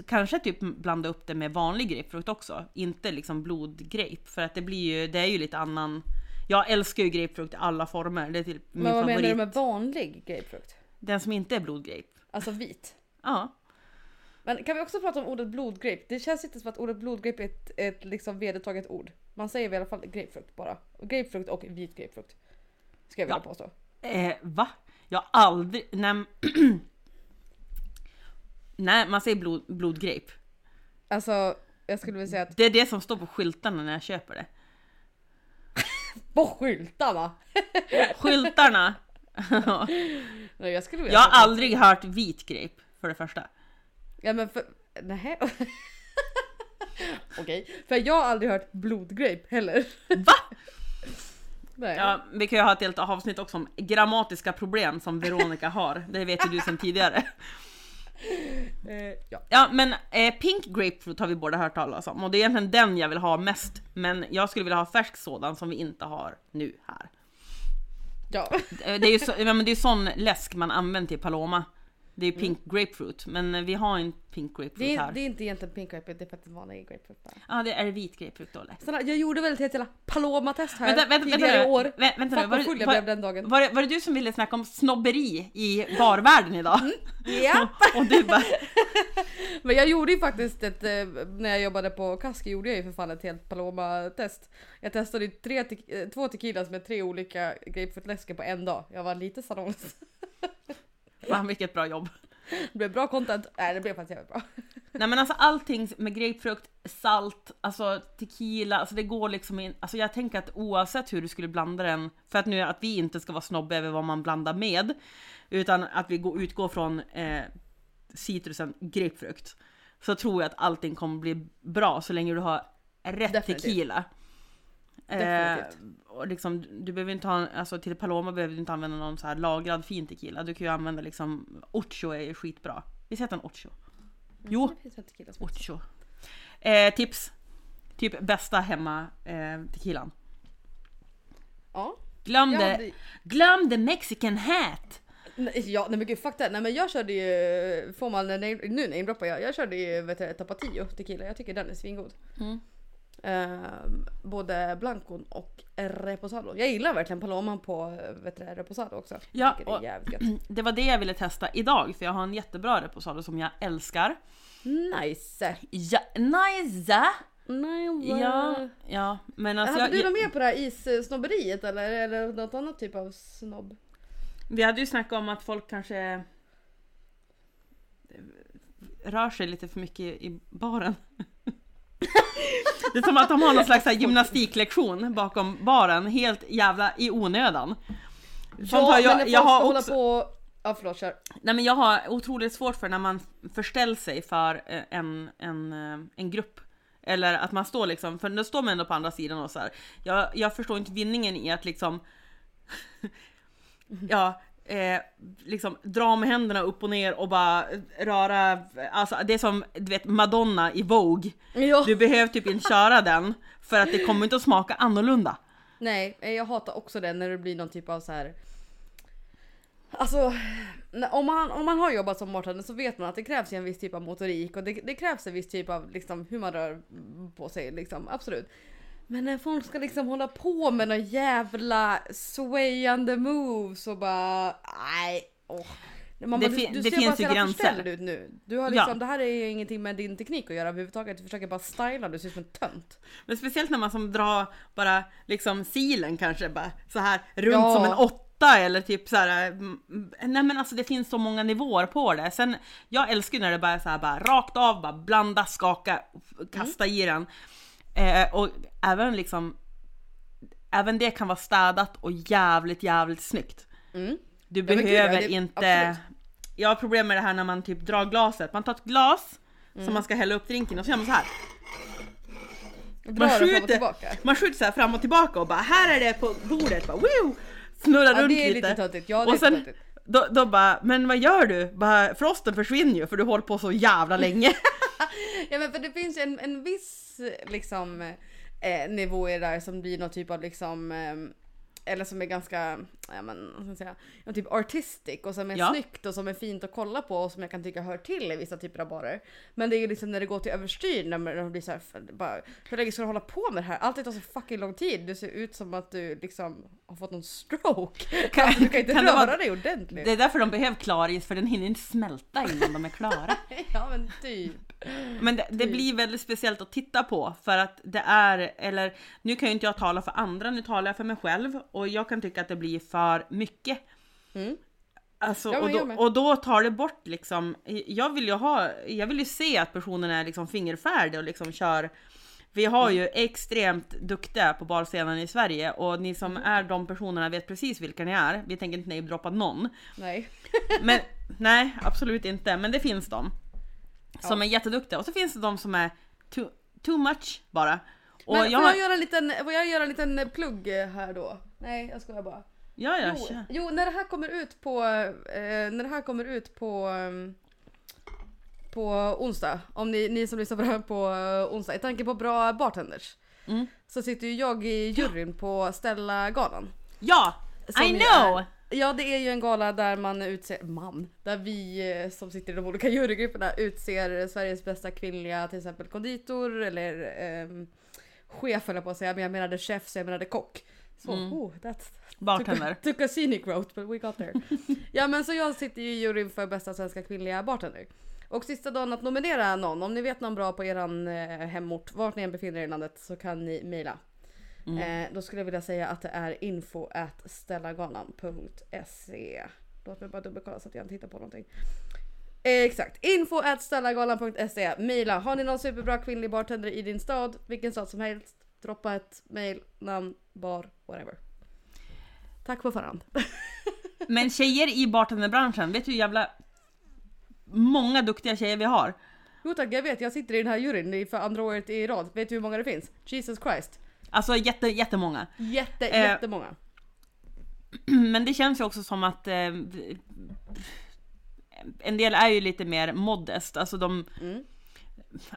kanske typ blanda upp det med vanlig grapefrukt också. Inte liksom blodgrape. För att det blir ju, det är ju lite annan. Jag älskar ju grapefrukt i alla former. Det är typ min Men vad favorit. menar du med vanlig grapefrukt? Den som inte är blodgrape. Alltså vit. Ja. Men kan vi också prata om ordet blodgrape? Det känns inte som att ordet blodgrape är ett, ett liksom vedertaget ord. Man säger i alla fall grapefrukt bara. Grapefrukt och vit grapefrukt. Ska jag vilja Ja. påstå. Eh, va? Jag har aldrig... Nej, nej man säger blod, blodgrape. Alltså jag skulle vilja säga att Det är det som står på skyltarna när jag köper det. På skyltarna! Skyltarna! Nej, jag skulle vilja jag har aldrig hört vit grape, för det första. Ja men för... Nej. Okej. För jag har aldrig hört blodgrape heller. Va? Nej. Ja, vi kan ju ha ett helt avsnitt också om grammatiska problem som Veronica har. Det vet ju du sedan tidigare. Eh, ja. Ja, men eh, pink grapefruit har vi båda hört talas om och det är egentligen den jag vill ha mest. Men jag skulle vilja ha färsk sådan som vi inte har nu här. ja. Eh, Det är ju så, men det är sån läsk man använder till Paloma. Det är ju pink grapefruit, men vi har inte pink grapefruit Det är, här. det är inte egentligen pink grapefruit, det är faktiskt vanlig grapefruit bara. Ja, det är vit grapefruit då eller? Snälla, jag gjorde väl ett helt jävla Paloma-test här Vänta, vänta, tidigare vänta i år. Vä- Vänta nu, var, vad full jag var, blev den dagen. var, var det du som ville snacka om snobberi i barvärlden idag? Ja. Och du bara, Men jag gjorde ju faktiskt ett, eh, när jag jobbade på Kaski gjorde jag ju för fan ett helt Paloma-test. Jag testade ju tre te- eh, två tequilas med tre olika grapefruitläskor på en dag. Jag var lite salongs. fan vilket bra jobb. Det blev bra content. Nej det blev faktiskt jävligt bra. Nej men alltså allting med grapefrukt, salt, alltså tequila, alltså det går liksom in, alltså jag tänker att oavsett hur du skulle blanda den, för att nu att vi inte ska vara snobbiga över vad man blandar med, utan att vi går, utgår från eh, citrusen grapefrukt, så tror jag att allting kommer bli bra så länge du har rätt Definitivt. tequila. Definitivt. Eh, och liksom, du behöver inte ha, alltså till Paloma behöver du inte använda någon så här lagrad fin tequila. Du kan ju använda liksom, Ocho är ju skitbra. Vi sätter en Ocho. Jo, heter så. Ocho. Eh, tips. Typ bästa hemma eh, tequilan. Ja. Glöm, Jag det, glöm the mexican hat! Nej, ja, nej men gud fuck det. Nej men jag körde ju, får man nu namedroppar jag, jag körde ju vet du, Tapatio tequila, jag tycker den är svingod. Mm. Ehm, både blancon och reposado. Jag gillar verkligen paloman på vet du, reposado också. Ja, det. Det var det jag ville testa idag för jag har en jättebra reposado som jag älskar. Nice! Ja, nice! nice. Ja, ja men alltså Hade jag, du något mer på det här issnobberiet eller, eller något annat typ av snobb? Vi hade ju snackat om att folk kanske rör sig lite för mycket i baren. Det är som att de har någon slags gymnastiklektion bakom baren, helt jävla i onödan. Sånt har jag, men jag har också, på... Ja förlåt kör. nej men jag har otroligt svårt för när man förställer sig för eh, en, en, eh, en grupp. Eller att man står liksom, för då står man ändå på andra sidan och så här. Jag, jag förstår inte vinningen i att liksom ja, eh, liksom dra med händerna upp och ner och bara röra, alltså det är som du vet Madonna i Vogue. Ja. Du behöver typ inte köra den för att det kommer inte att smaka annorlunda. Nej, eh, jag hatar också det när det blir någon typ av så här. Alltså, om man, om man har jobbat som bartender så vet man att det krävs en viss typ av motorik och det, det krävs en viss typ av liksom, hur man rör på sig. Liksom, absolut. Men när folk ska liksom hålla på med några jävla swayande moves och bara nej. åh. Man Det du, du det ser finns bara ju jävla gränser. förställd ut nu. Du har Ja. liksom, Det här är ju ingenting med din teknik att göra överhuvudtaget. Du försöker bara styla, du ser ut som en tönt. Men speciellt när man som drar bara liksom silen kanske bara så här runt Ja. som en åtta eller typ så här. mm, Nej men alltså det finns så många nivåer på det. Sen jag älskar ju när det bara är så här bara rakt av, bara blanda, skaka, kasta i den. Eh, och även liksom Även det kan vara städat och jävligt jävligt snyggt. Mm. Du behöver ja, det- inte... absolut. Jag har problem med det här när man typ drar glaset. Man tar ett glas Mm. som man ska hälla upp drinken och så gör man så här. Man skjuter, man skjuter så här fram och tillbaka och bara här är det på bordet, bara, woo! snurrar Ja, runt lite. lite töntigt. Ja, och sen lite då, då bara, men vad gör du? Bara, frosten försvinner ju för du håller på så jävla länge. Ja men för det finns en, en viss liksom eh, nivå i det där som blir någon typ av liksom eh, eller som är ganska, ja men vad ska man säga, ja, typ artistic och som är Ja. snyggt och som är fint att kolla på och som jag kan tycka hör till i vissa typer av barer. Men det är ju liksom när det går till överstyr när man blir så här, för- bara, hur länge ska du hålla på med det här? Allt tar så fucking lång tid. Du ser ut som att du liksom har fått någon stroke. Kan- alltså, du kan inte kan det röra vara- dig ordentligt. Det är därför de behöver klaris, för den hinner inte smälta innan de är klara. Ja men typ. Men det, det blir väldigt speciellt att titta på för att det är, eller nu kan ju inte jag tala för andra, nu talar jag för mig själv och jag kan tycka att det blir för mycket. Mm. Alltså, Ja, och, då, och då tar det bort liksom, jag vill ju ha, jag vill ju se att personen är liksom fingerfärdig och liksom kör vi har ju extremt duktiga på barscenen i Sverige och ni som är de personerna vet precis vilka ni är. Vi tänker inte namedroppa någon. Nej. Men nej, absolut inte. Men det finns de. Som Ja. är jätteduktiga. Och så finns det de som är too, too much bara. Och Men jag, får, jag göra en liten, får jag göra en liten plugg här då? Nej jag skojar bara. Ja, ja, Jo, jo när det här kommer ut på, eh, när det här kommer ut på ehm, på onsdag, om ni, ni som lyssnar på det här på eh, onsdag, i tanke på bra bartenders. Mm. Så sitter ju jag i juryn på Stella-galan. Ja! Som I know! Är, ja det är ju en gala där man utser, man, där vi eh, som sitter i de olika jurygrupperna utser Sveriges bästa kvinnliga till exempel konditor eller ehm, chef höll jag på att säga, men jag menade chef så jag menade kock. Så, Mm. oh, that's Bartender. Took took a scenic route but we got there. ja men så jag sitter ju i juryn för bästa svenska kvinnliga bartender. Och sista dagen att nominera någon, om ni vet någon bra på eran eh, hemort, vart ni än befinner er i landet så kan ni mejla. Mm. Eh, då skulle jag vilja säga att det är info at stellagalan.se. Låt mig bara dubbelkolla så att jag inte hittar på någonting. Eh, exakt. Info at stellagalan.se. Mejla. Har ni någon superbra kvinnlig bartender i din stad? Vilken stad som helst. Droppa ett mail, namn, bar, whatever. Tack på förhand. Men tjejer i bartenderbranschen, vet du hur jävla många duktiga tjejer vi har? Jo tack, jag vet. Jag sitter i den här juryn för andra året i rad. Vet du hur många det finns? Jesus Christ. Alltså jätte, jättemånga. Jätte, Eh, jättemånga. Men det känns ju också som att eh, en del är ju lite mer modest, alltså de Mm.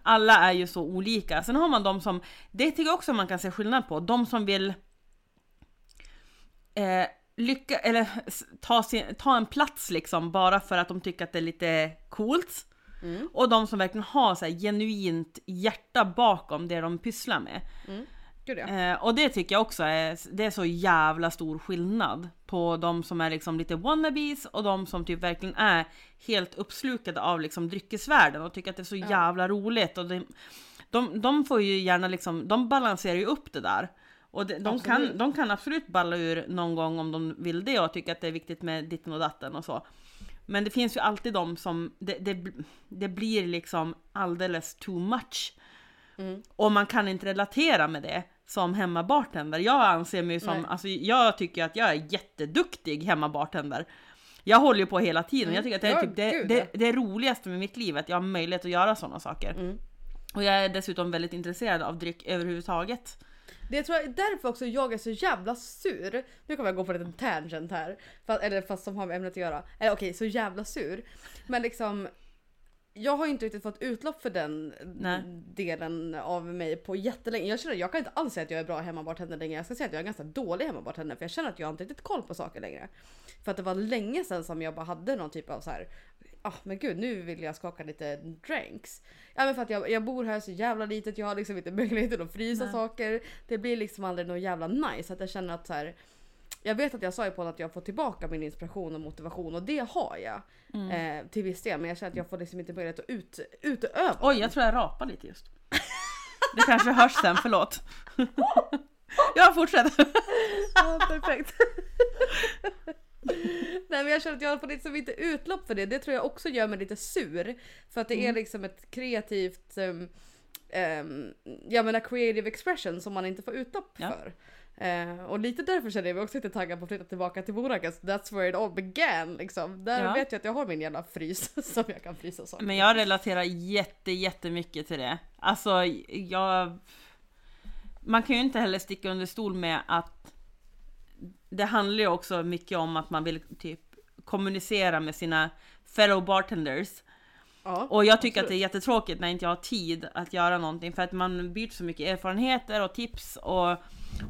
alla är ju så olika. Sen har man de som, det tycker jag också man kan se skillnad på, de som vill eh, lycka, eller ta, sin, ta en plats liksom bara för att de tycker att det är lite coolt. Mm. Och de som verkligen har så här genuint hjärta bakom det de pysslar med. Gud ja. Eh, och det tycker jag också är, det är så jävla stor skillnad på de som är liksom lite wannabes och de som typ verkligen är helt uppslukade av liksom dryckesvärlden och tycker att det är så jävla roligt. Och det, de, de får ju gärna liksom, de balanserar ju upp det där. Och det, de, kan, de kan absolut balla ur någon gång om de vill det och tycker att det är viktigt med ditten och datten och så. Men det finns ju alltid de som, det, det, det blir liksom alldeles too much. Mm. Och man kan inte relatera med det som hemmabartender. Jag anser mig som, Nej. alltså jag tycker att jag är jätteduktig hemmabartender. Jag håller ju på hela tiden. Jag tycker att det är Mm. Typ det, det, det roligaste med mitt liv, att jag har möjlighet att göra sådana saker. Mm. Och jag är dessutom väldigt intresserad av dryck överhuvudtaget. Det tror jag är därför också jag är så jävla sur. Nu kommer jag gå på en liten tangent här. Fast, eller fast som har med ämnet att göra. Eller okej, så jävla sur. Men liksom. Jag har inte riktigt fått utlopp för den Nej. delen av mig på jättelänge. Jag känner jag kan inte alls säga att jag är bra hemmabartender längre. Jag ska säga att jag är ganska dålig hemmabartender för jag känner att jag har inte riktigt koll på saker längre. För att det var länge sedan som jag bara hade någon typ av så här. Ah, men gud, nu vill jag skaka lite drinks. Ja men för att jag, jag bor här så jävla litet, jag har liksom inte möjligheten att frysa Nej. saker. Det blir liksom aldrig något jävla nice. Att jag känner att så här. Jag vet att jag sa ju på att jag får tillbaka min inspiration och motivation och det har jag. Eh, till viss del men jag känner att jag får liksom inte möjlighet att ut, utöva Oj, jag tror jag rapar lite just. Det kanske hörs sen, förlåt. Ja, fortsätt. Ja, perfekt. Nej men jag känner att jag får liksom inte utlopp för det. Det tror jag också gör mig lite sur. För att det är liksom ett kreativt, um, um, jag menar creative expression som man inte får utlopp Ja. för. Eh, och lite därför känner jag mig också lite taggad på att flytta tillbaka till Mora. 'cause That's where it all began liksom. Där Ja. vet jag att jag har min jävla frys som jag kan frysa saker. Men jag relaterar jätte, jättemycket till det. Alltså, jag... Man kan ju inte heller sticka under stol med att det handlar ju också mycket om att man vill typ kommunicera med sina fellow bartenders. Ja, Och jag tycker att det är absolut. jättetråkigt när inte jag har tid att göra någonting för att man byter så mycket erfarenheter och tips och,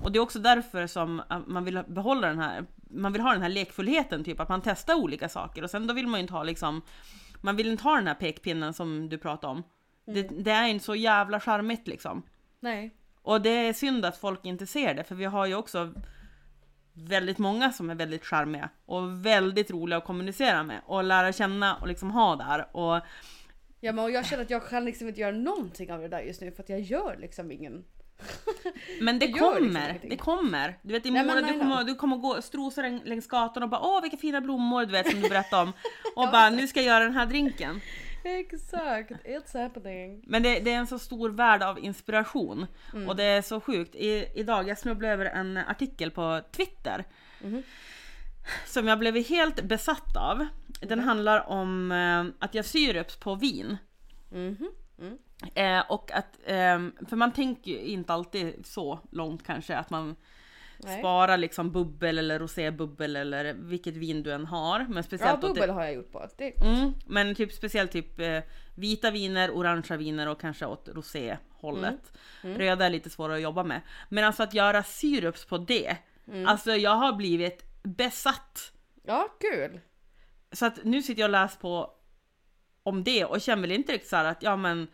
och det är också därför som äh, man vill behålla den här, man vill ha den här lekfullheten typ att man testar olika saker och sen då vill man ju inte ha liksom, man vill inte ha den här pekpinnen som du pratade om. Det, det är inte så jävla charmigt liksom. Nej. Och det är synd att folk inte ser det för vi har ju också väldigt många som är väldigt charmiga och väldigt roliga att kommunicera med och lära känna och liksom ha där och Ja men och jag känner att jag kan liksom inte göra någonting av det där just nu för att jag gör liksom ingen Men det liksom kommer, ingenting. det kommer. Du vet i Nej, I du kommer, du kommer gå strosa längs gatan och bara åh vilka fina blommor du vet som du berättade om. Och bara nu ska jag göra den här drinken. Exakt, it's happening. Men det, det är en så stor värld av inspiration. Mm. Och det är så sjukt. I, idag, jag snubblade över en artikel på Twitter. Mhm. Som jag blev helt besatt av. Den handlar om eh, att jag syrups på vin. Mhm. Eh, och att, ehm, för man tänker ju inte alltid så långt kanske att man Nej. spara liksom bubbel eller rosébubbel eller vilket vin du än har. Men Ja speciellt åt bubbel det, har jag gjort på. Det, mm, Men typ speciellt typ eh, vita viner, orangea viner och kanske åt roséhållet. Mm. Röda är lite svårare att jobba med. Men alltså att göra syrups på det. Mm. Alltså jag har blivit besatt. ja kul. Så att nu sitter jag och läser på om det och känner väl inte riktigt så att ja men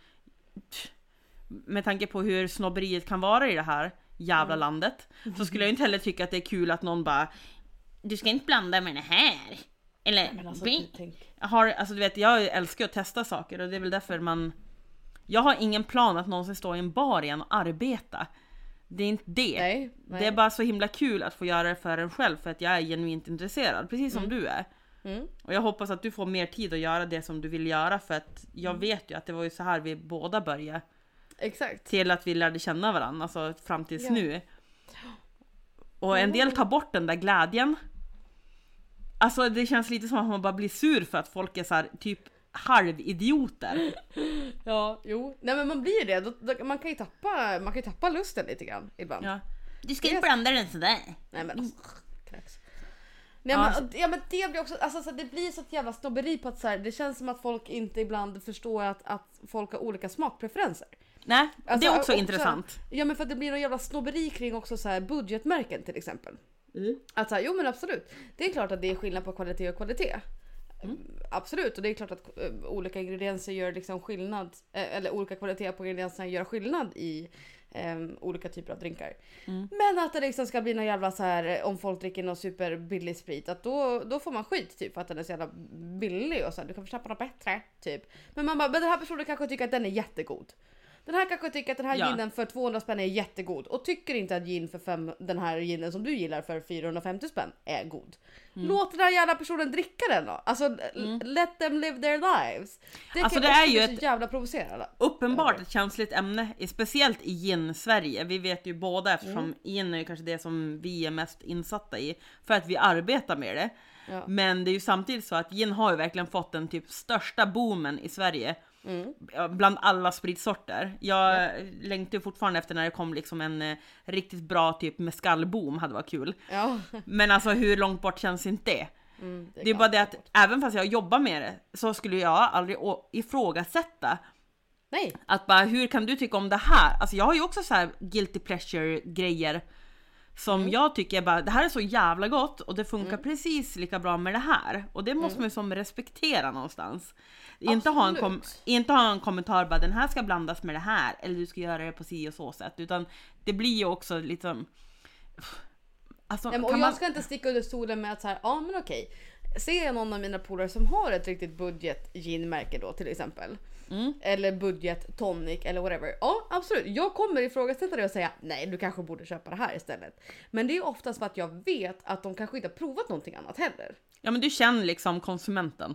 med tanke på hur snobberiet kan vara i det här jävla Mm. landet så skulle jag inte heller tycka att det är kul att någon bara Du ska inte blanda med det här. Eller Men alltså, har, alltså du vet jag älskar att testa saker och det är väl därför man Jag har ingen plan att någonsin stå i en bar igen och arbeta. Det är inte det. Nej, nej. Det är bara så himla kul att få göra det för en själv för att jag är genuint intresserad, precis som Mm. du är. Mm. Och jag hoppas att du får mer tid att göra det som du vill göra för att jag Mm. vet ju att det var ju så här vi båda började. Exakt. Till att vi lärde känna varandra, alltså fram tills Ja. nu. Och en del tar bort den där glädjen. Alltså det känns lite som att man bara blir sur för att folk är så här, typ halvidioter. Ja, jo. Nej men man blir ju det. Då, då, man, kan ju tappa, man kan ju tappa lusten lite grann ibland. Ja. Du ska inte inte blanda den sådär. Nej men kräks. Nej, Ja, men, ja men det blir också, alltså, så det blir så ett jävla snobberi på att så här, det känns som att folk inte ibland förstår att, att folk har olika smakpreferenser. Nej, Alltså, det är också och- intressant. Ja men för att det blir någon jävla snobberi kring också så här budgetmärken till exempel. Mm. Att så här, jo men absolut, det är klart att det är skillnad på kvalitet och kvalitet. Mm. Absolut, och det är klart att eh, olika ingredienser gör liksom skillnad, eh, eller olika kvaliteter på ingredienserna gör skillnad i eh, olika typer av drinkar. Mm. Men att det liksom ska bli någon jävla så här eh, om folk dricker någon superbillig sprit, att då, då får man skit typ för att den är så jävla billig och så här, du kan få köpa något bättre typ. Men man bara, men den här personen kanske tycker att den är jättegod. Den här kanske tycker att den här Ja. ginen för 200 spänn är jättegod och tycker inte att gin för fem, den här ginen som du gillar för 450 spänn är god. Mm. Låt den här jävla personen dricka den då. Alltså l- let them live their lives. Det Alltså, det är ju ett- jävla provocerande. Uppenbart ett känsligt ämne, speciellt i gin-Sverige. Vi vet ju båda eftersom Mm. gin är kanske det som vi är mest insatta i, för att vi arbetar med det. Ja. Men det är ju samtidigt så att gin har ju verkligen fått den typ största boomen i Sverige. Mm. Ja, Bland alla spritsorter. Jag längtar ju fortfarande efter när det kom liksom en eh, riktigt bra typ mescalboom, hade varit kul. Ja. Men alltså hur långt bort känns inte det? Mm, Det är bara det att även fast jag jobbar med det så skulle jag aldrig ifrågasätta Nej. att bara hur kan du tycka om det här? Alltså jag har ju också så här guilty pleasure grejer som Mm. jag tycker bara det här är så jävla gott och det funkar precis lika bra med det här och det måste man ju som respektera någonstans. Inte ha, en kom- Mm. Inte ha en kommentar bara den här ska blandas med det här eller du ska göra det på si och så sätt utan det blir ju också liksom Alltså, Nej, och jag man... ska inte sticka under stolen med att så här, ja men okej. Ser jag någon av mina polare som har ett riktigt budget ginmärke då till exempel. Mm. Eller budget tonic eller whatever. Ja absolut, jag kommer ifrågasätta det och säga nej du kanske borde köpa det här istället. Men det är oftast för att jag vet att de kanske inte har provat någonting annat heller. Ja men du känner liksom konsumenten.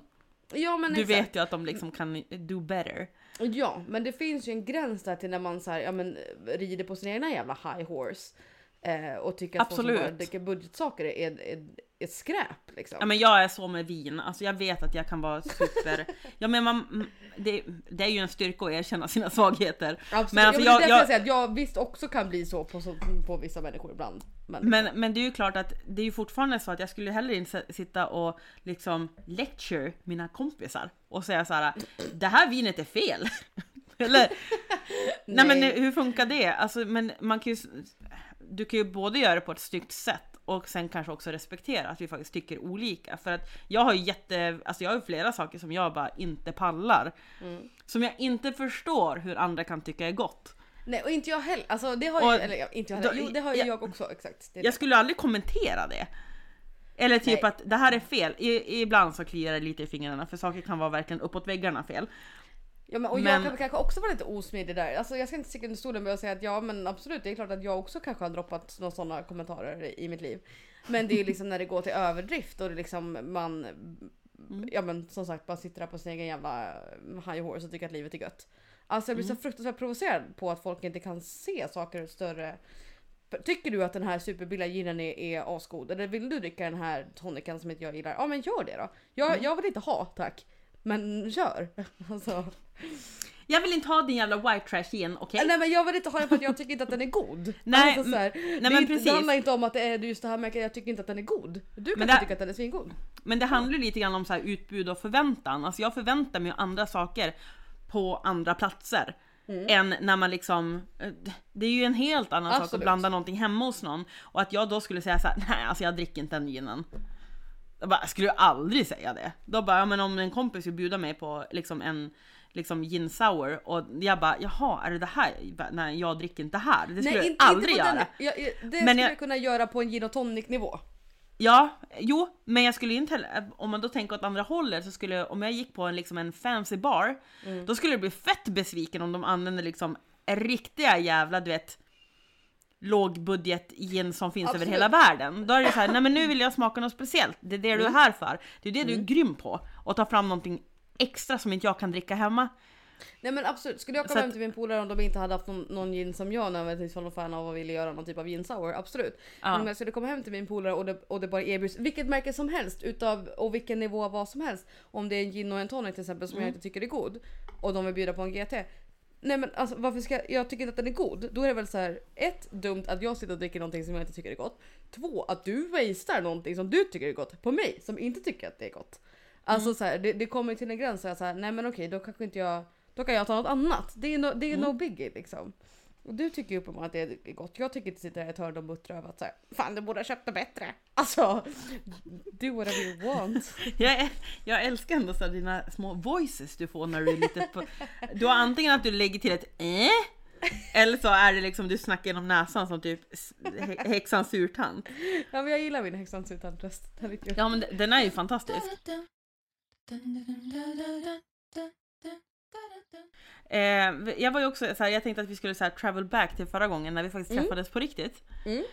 Ja men Du exakt. vet ju att de liksom kan do better. Ja, men det finns ju en gräns där till när man så här, ja, men, rider på sin egna jävla high horse. Eh, och tycker att folk som bara dricker budgetsaker är, är, är skräp liksom. Ja men jag är så med vin, alltså jag vet att jag kan vara super... ja men man, det, det är ju en styrka att erkänna sina svagheter. Absolut. Men alltså ja, men det är jag, jag, säger att jag visst också kan bli så på, på vissa människor ibland. Men, men, men det är ju klart att det är ju fortfarande så att jag skulle heller inte sitta och liksom lecture mina kompisar och säga så här: det här vinet är fel. Eller? nej. men Nej. hur funkar det? Alltså men man kan ju, du kan ju både göra det på ett snyggt sätt och sen kanske också respektera att vi faktiskt tycker olika. För att jag har ju jätte, alltså jag har ju flera saker som jag bara inte pallar. Mm. Som jag inte förstår hur andra kan tycka är gott. Nej och inte jag heller. Alltså det har ju, Och- eller ja, inte jag heller. då- Jo det har ju ja. jag också exakt. Det Jag skulle aldrig kommentera det. Eller typ Nej. att det här är fel. I, ibland så kliar det lite i fingrarna för saker kan vara verkligen uppåt väggarna fel. Ja, men, och jag Men- kan kanske också vara lite osmidig där. Alltså, jag ska inte sticka under stolen med att säga att ja men absolut det är klart att jag också kanske har droppat några sådana kommentarer i, mitt liv. Men det är liksom när det går till överdrift och det liksom man Ja men som sagt bara sitter där på sin egen jävla high horse och tycker att livet är gött. Alltså jag blir så fruktansvärt provocerad på att folk inte kan se saker ur större Tycker du att den här superbilliga ginen är, är asgod? Eller vill du dricka den här tonicen som inte jag gillar? Ja men gör det då. Jag, jag vill inte ha tack. Men kör. Alltså. Jag vill inte ha din jävla white trash gin, okej? Nej men jag vill inte ha den för att jag tycker inte att den är god. Nej, alltså, så här, nej, det, men inte, precis. det handlar inte om att det är just det här märket, jag tycker inte att den är god. Du kan Men det- tycka att den är svingod. Men det handlar lite grann om så här utbud och förväntan. Alltså jag förväntar mig andra saker på andra platser. Än när man liksom, eh, det är ju en helt annan sak att Absolut. blanda någonting hemma hos någon. Och att jag då skulle säga så här: nej alltså jag dricker inte den ginen. Jag, bara, jag skulle aldrig säga det. Då bara, ja men om en kompis vill bjuda mig på liksom en liksom gin sour och jag bara, jaha är det det här? Jag bara, Nej jag dricker inte det här. Det skulle jag inte, aldrig inte göra. Jag, jag, det Men skulle jag- jag kunna göra på en gin och tonic nivå. Ja, jo, men jag skulle inte heller, om man då tänker åt andra hållet så skulle, om jag gick på en, liksom en fancy bar, då skulle jag bli fett besviken om de använde liksom riktiga jävla, du vet, lågbudget gin som finns över Absolut. hela världen. Då är det så här, nej men nu vill jag smaka något speciellt. Det är det du är här för. Det är det du är grym på. Och ta fram någonting extra som inte jag kan dricka hemma. Nej men absolut, skulle jag komma att- hem till min polare om de inte hade haft någon, någon gin som jag nödvändigtvis var någon fan av och ville göra någon typ av gin sour, absolut. Ja. Men om jag skulle komma hem till min polare och det, och det bara erbjuds vilket märke som helst utav och vilken nivå av vad som helst. Om det är en gin och en tonic till exempel som jag Mm. inte tycker är god och de vill bjuda på en GT. Nej men alltså varför ska jag, tycker inte att den är god. Då är det väl så här ett dumt att jag sitter och dricker någonting som jag inte tycker är gott. Två att du wastear någonting som du tycker är gott på mig som inte tycker att det är gott. Alltså Mm. så här, det, det kommer till en gräns så jag så här, nej men okej då kanske inte jag, då kan jag ta något annat. Det är no, det är Mm. no biggie liksom. Och du tycker ju uppenbarligen att det är gott. Jag tycker inte sitta här i ett hörn och buttra över att så här, fan du borde ha köpt det bättre. Alltså, do whatever you want. Jag, jag älskar ändå så dina små voices du får när du är lite på... Du har antingen att du lägger till ett eh, eller så är det liksom du snackar genom näsan som typ häxans surtant. Ja men jag gillar min häxans utan röst. Ja men de- den är ju fantastisk. Eh, jag var ju också så här, jag tänkte att vi skulle så här, travel back till förra gången när vi faktiskt Mm. träffades på riktigt. Mm.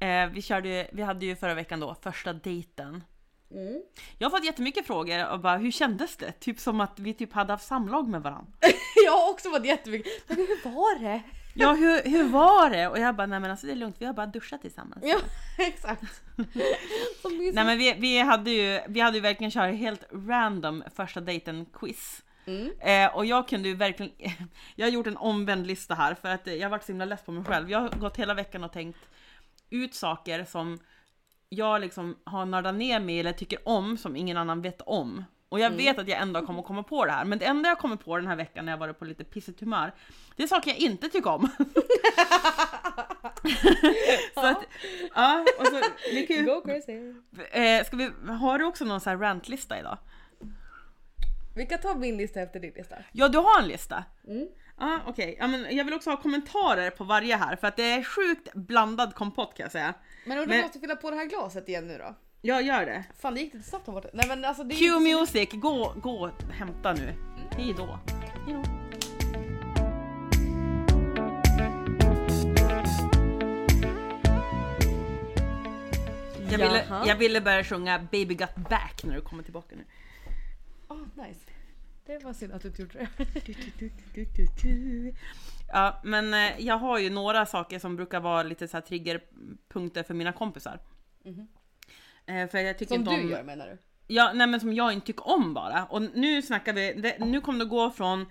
Eh, vi, körde, vi hade ju förra veckan då första dejten. Mm. Jag har fått jättemycket frågor och bara hur kändes det? Typ som att vi typ hade haft samlag med varandra. Jag har också varit jättemycket, men hur var det? Ja hur, hur var det? Och jag bara nej men alltså det är lugnt vi har bara duschat tillsammans. Ja exakt. Nej men vi, vi, hade ju, vi hade ju verkligen kört helt random första dejten quiz. Mm. Eh, och jag kunde ju verkligen, jag har gjort en omvänd lista här för att jag har varit så himla less på mig själv. Jag har gått hela veckan och tänkt ut saker som jag liksom har nördat ner mig eller tycker om som ingen annan vet om. Och jag vet att jag en dag kommer komma på det här, men det enda jag kommer på den här veckan när jag varit på lite pissigt humör, det är saker jag inte tycker om. så att, ja, och så, vi kan ju, Go crazy. eh, ska vi, har du också någon sån här rantlista idag? Vi kan ta min lista efter din lista. Ja, du har en lista. Mm. Ja, okej. Ja, men jag vill också ha kommentarer på varje här för att det är sjukt blandad kompott kan jag säga. Men om du Men- måste fylla på det här glaset igen nu då? Jag gör det. Fan det gick lite snabbt här borta. Nej men alltså det Cue inte music, gå, gå hämta nu. Hej då. Hej då. Jag ville, jag ville börja sjunga Baby Got Back när du kommer tillbaka nu. Åh nice. Det var synd att du inte gjorde det. Ja, men eh, jag har ju några saker som brukar vara lite så här triggerpunkter för mina kompisar. Eh, För jag tycker Som inte du om... gör menar du? Ja, nej men som jag inte tycker om bara. Och nu snackar vi, det, nu kommer det gå från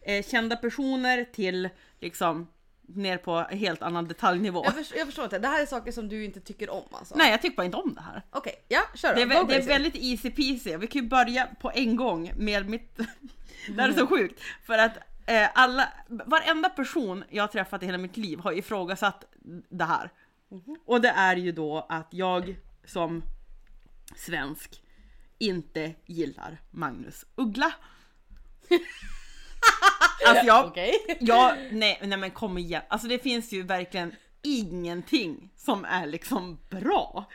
eh, kända personer till liksom ner på en helt annan detaljnivå. Jag, förstår, jag förstår inte. Det här är saker som du inte tycker om alltså? Nej, jag tycker bara inte om det här. Okej, ja kör då. Det är, vä- det är väldigt easy peasy. Vi kan ju börja på en gång med mitt... det här är så sjukt. För att eh, alla, varenda person jag har träffat i hela mitt liv har ifrågasatt det här. Och det är ju då att jag som svensk inte gillar Magnus Uggla. alltså jag, Okej. Ja, nej, nej men kom igen. Alltså det finns ju verkligen ingenting som är liksom bra.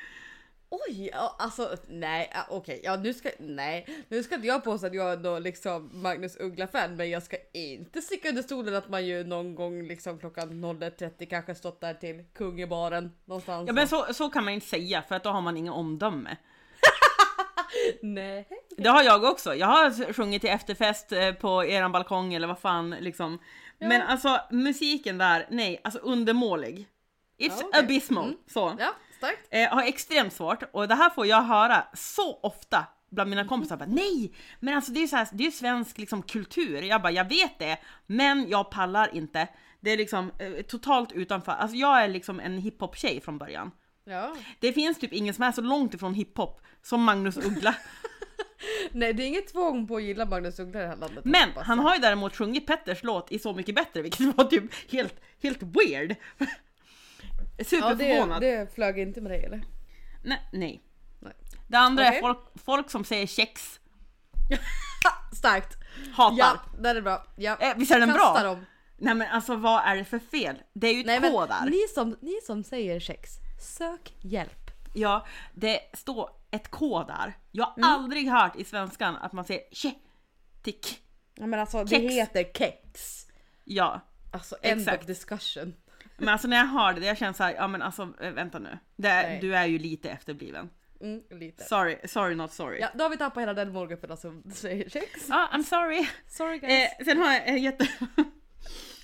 Oj, alltså nej, okej, ja nu ska, nej, nu ska inte jag påstå att jag är då liksom Magnus Uggla-fan, men jag ska inte sticka under stolen att man ju någon gång liksom klockan 01.30 kanske stått där till kung i baren någonstans. Ja men så, så kan man inte säga för att då har man ingen omdöme. Nej. Det har jag också. Jag har sjungit till efterfest eh, på eran balkong eller vad fan liksom. Men alltså musiken där, nej, alltså undermålig. It's Ja, okej. abysmal. Så. Ja, starkt. Eh, har extremt svårt och det här får jag höra så ofta bland mina kompisar. Bara, Nej! Men alltså det är ju så här, det är ju svensk liksom, kultur. Jag bara, jag vet det, men jag pallar inte. Det är liksom eh, totalt utanför. Alltså jag är liksom en hiphop-tjej från början. Ja. Det finns typ ingen som är så långt ifrån hiphop som Magnus Uggla. Nej, det är inget tvång på att gilla Magnus Uggla i det här landet. Men han har ju däremot sjungit Petters låt i Så mycket bättre, vilket var typ helt, helt weird. Ja, Superförvånad. det, det flög inte med dig eller? Nej, nej. Nej. Det andra Okej. är folk, folk som säger kex. Starkt! Hatar. Ja, den är bra. Ja. Eh, visst är den Kasta bra? dem. Nej men alltså vad är det för fel? Det är ju ett Nej, K där. ni, som, ni som säger kex, sök hjälp. Ja, det står ett K där. Jag har Mm. aldrig hört i svenskan att man säger che, till k. Ja, men alltså det Kex. heter kex. Ja. Alltså end Exakt. of discussion. Men alltså när jag hör det, jag känner så här, ja men alltså eh, vänta nu. Det är, du är ju lite efterbliven. Mm, lite. Sorry, sorry not sorry. Ja, då har vi tappat hela den målgruppen som säger sex. Ja, I'm sorry. Sorry guys. Eh, sen har jag en jätte...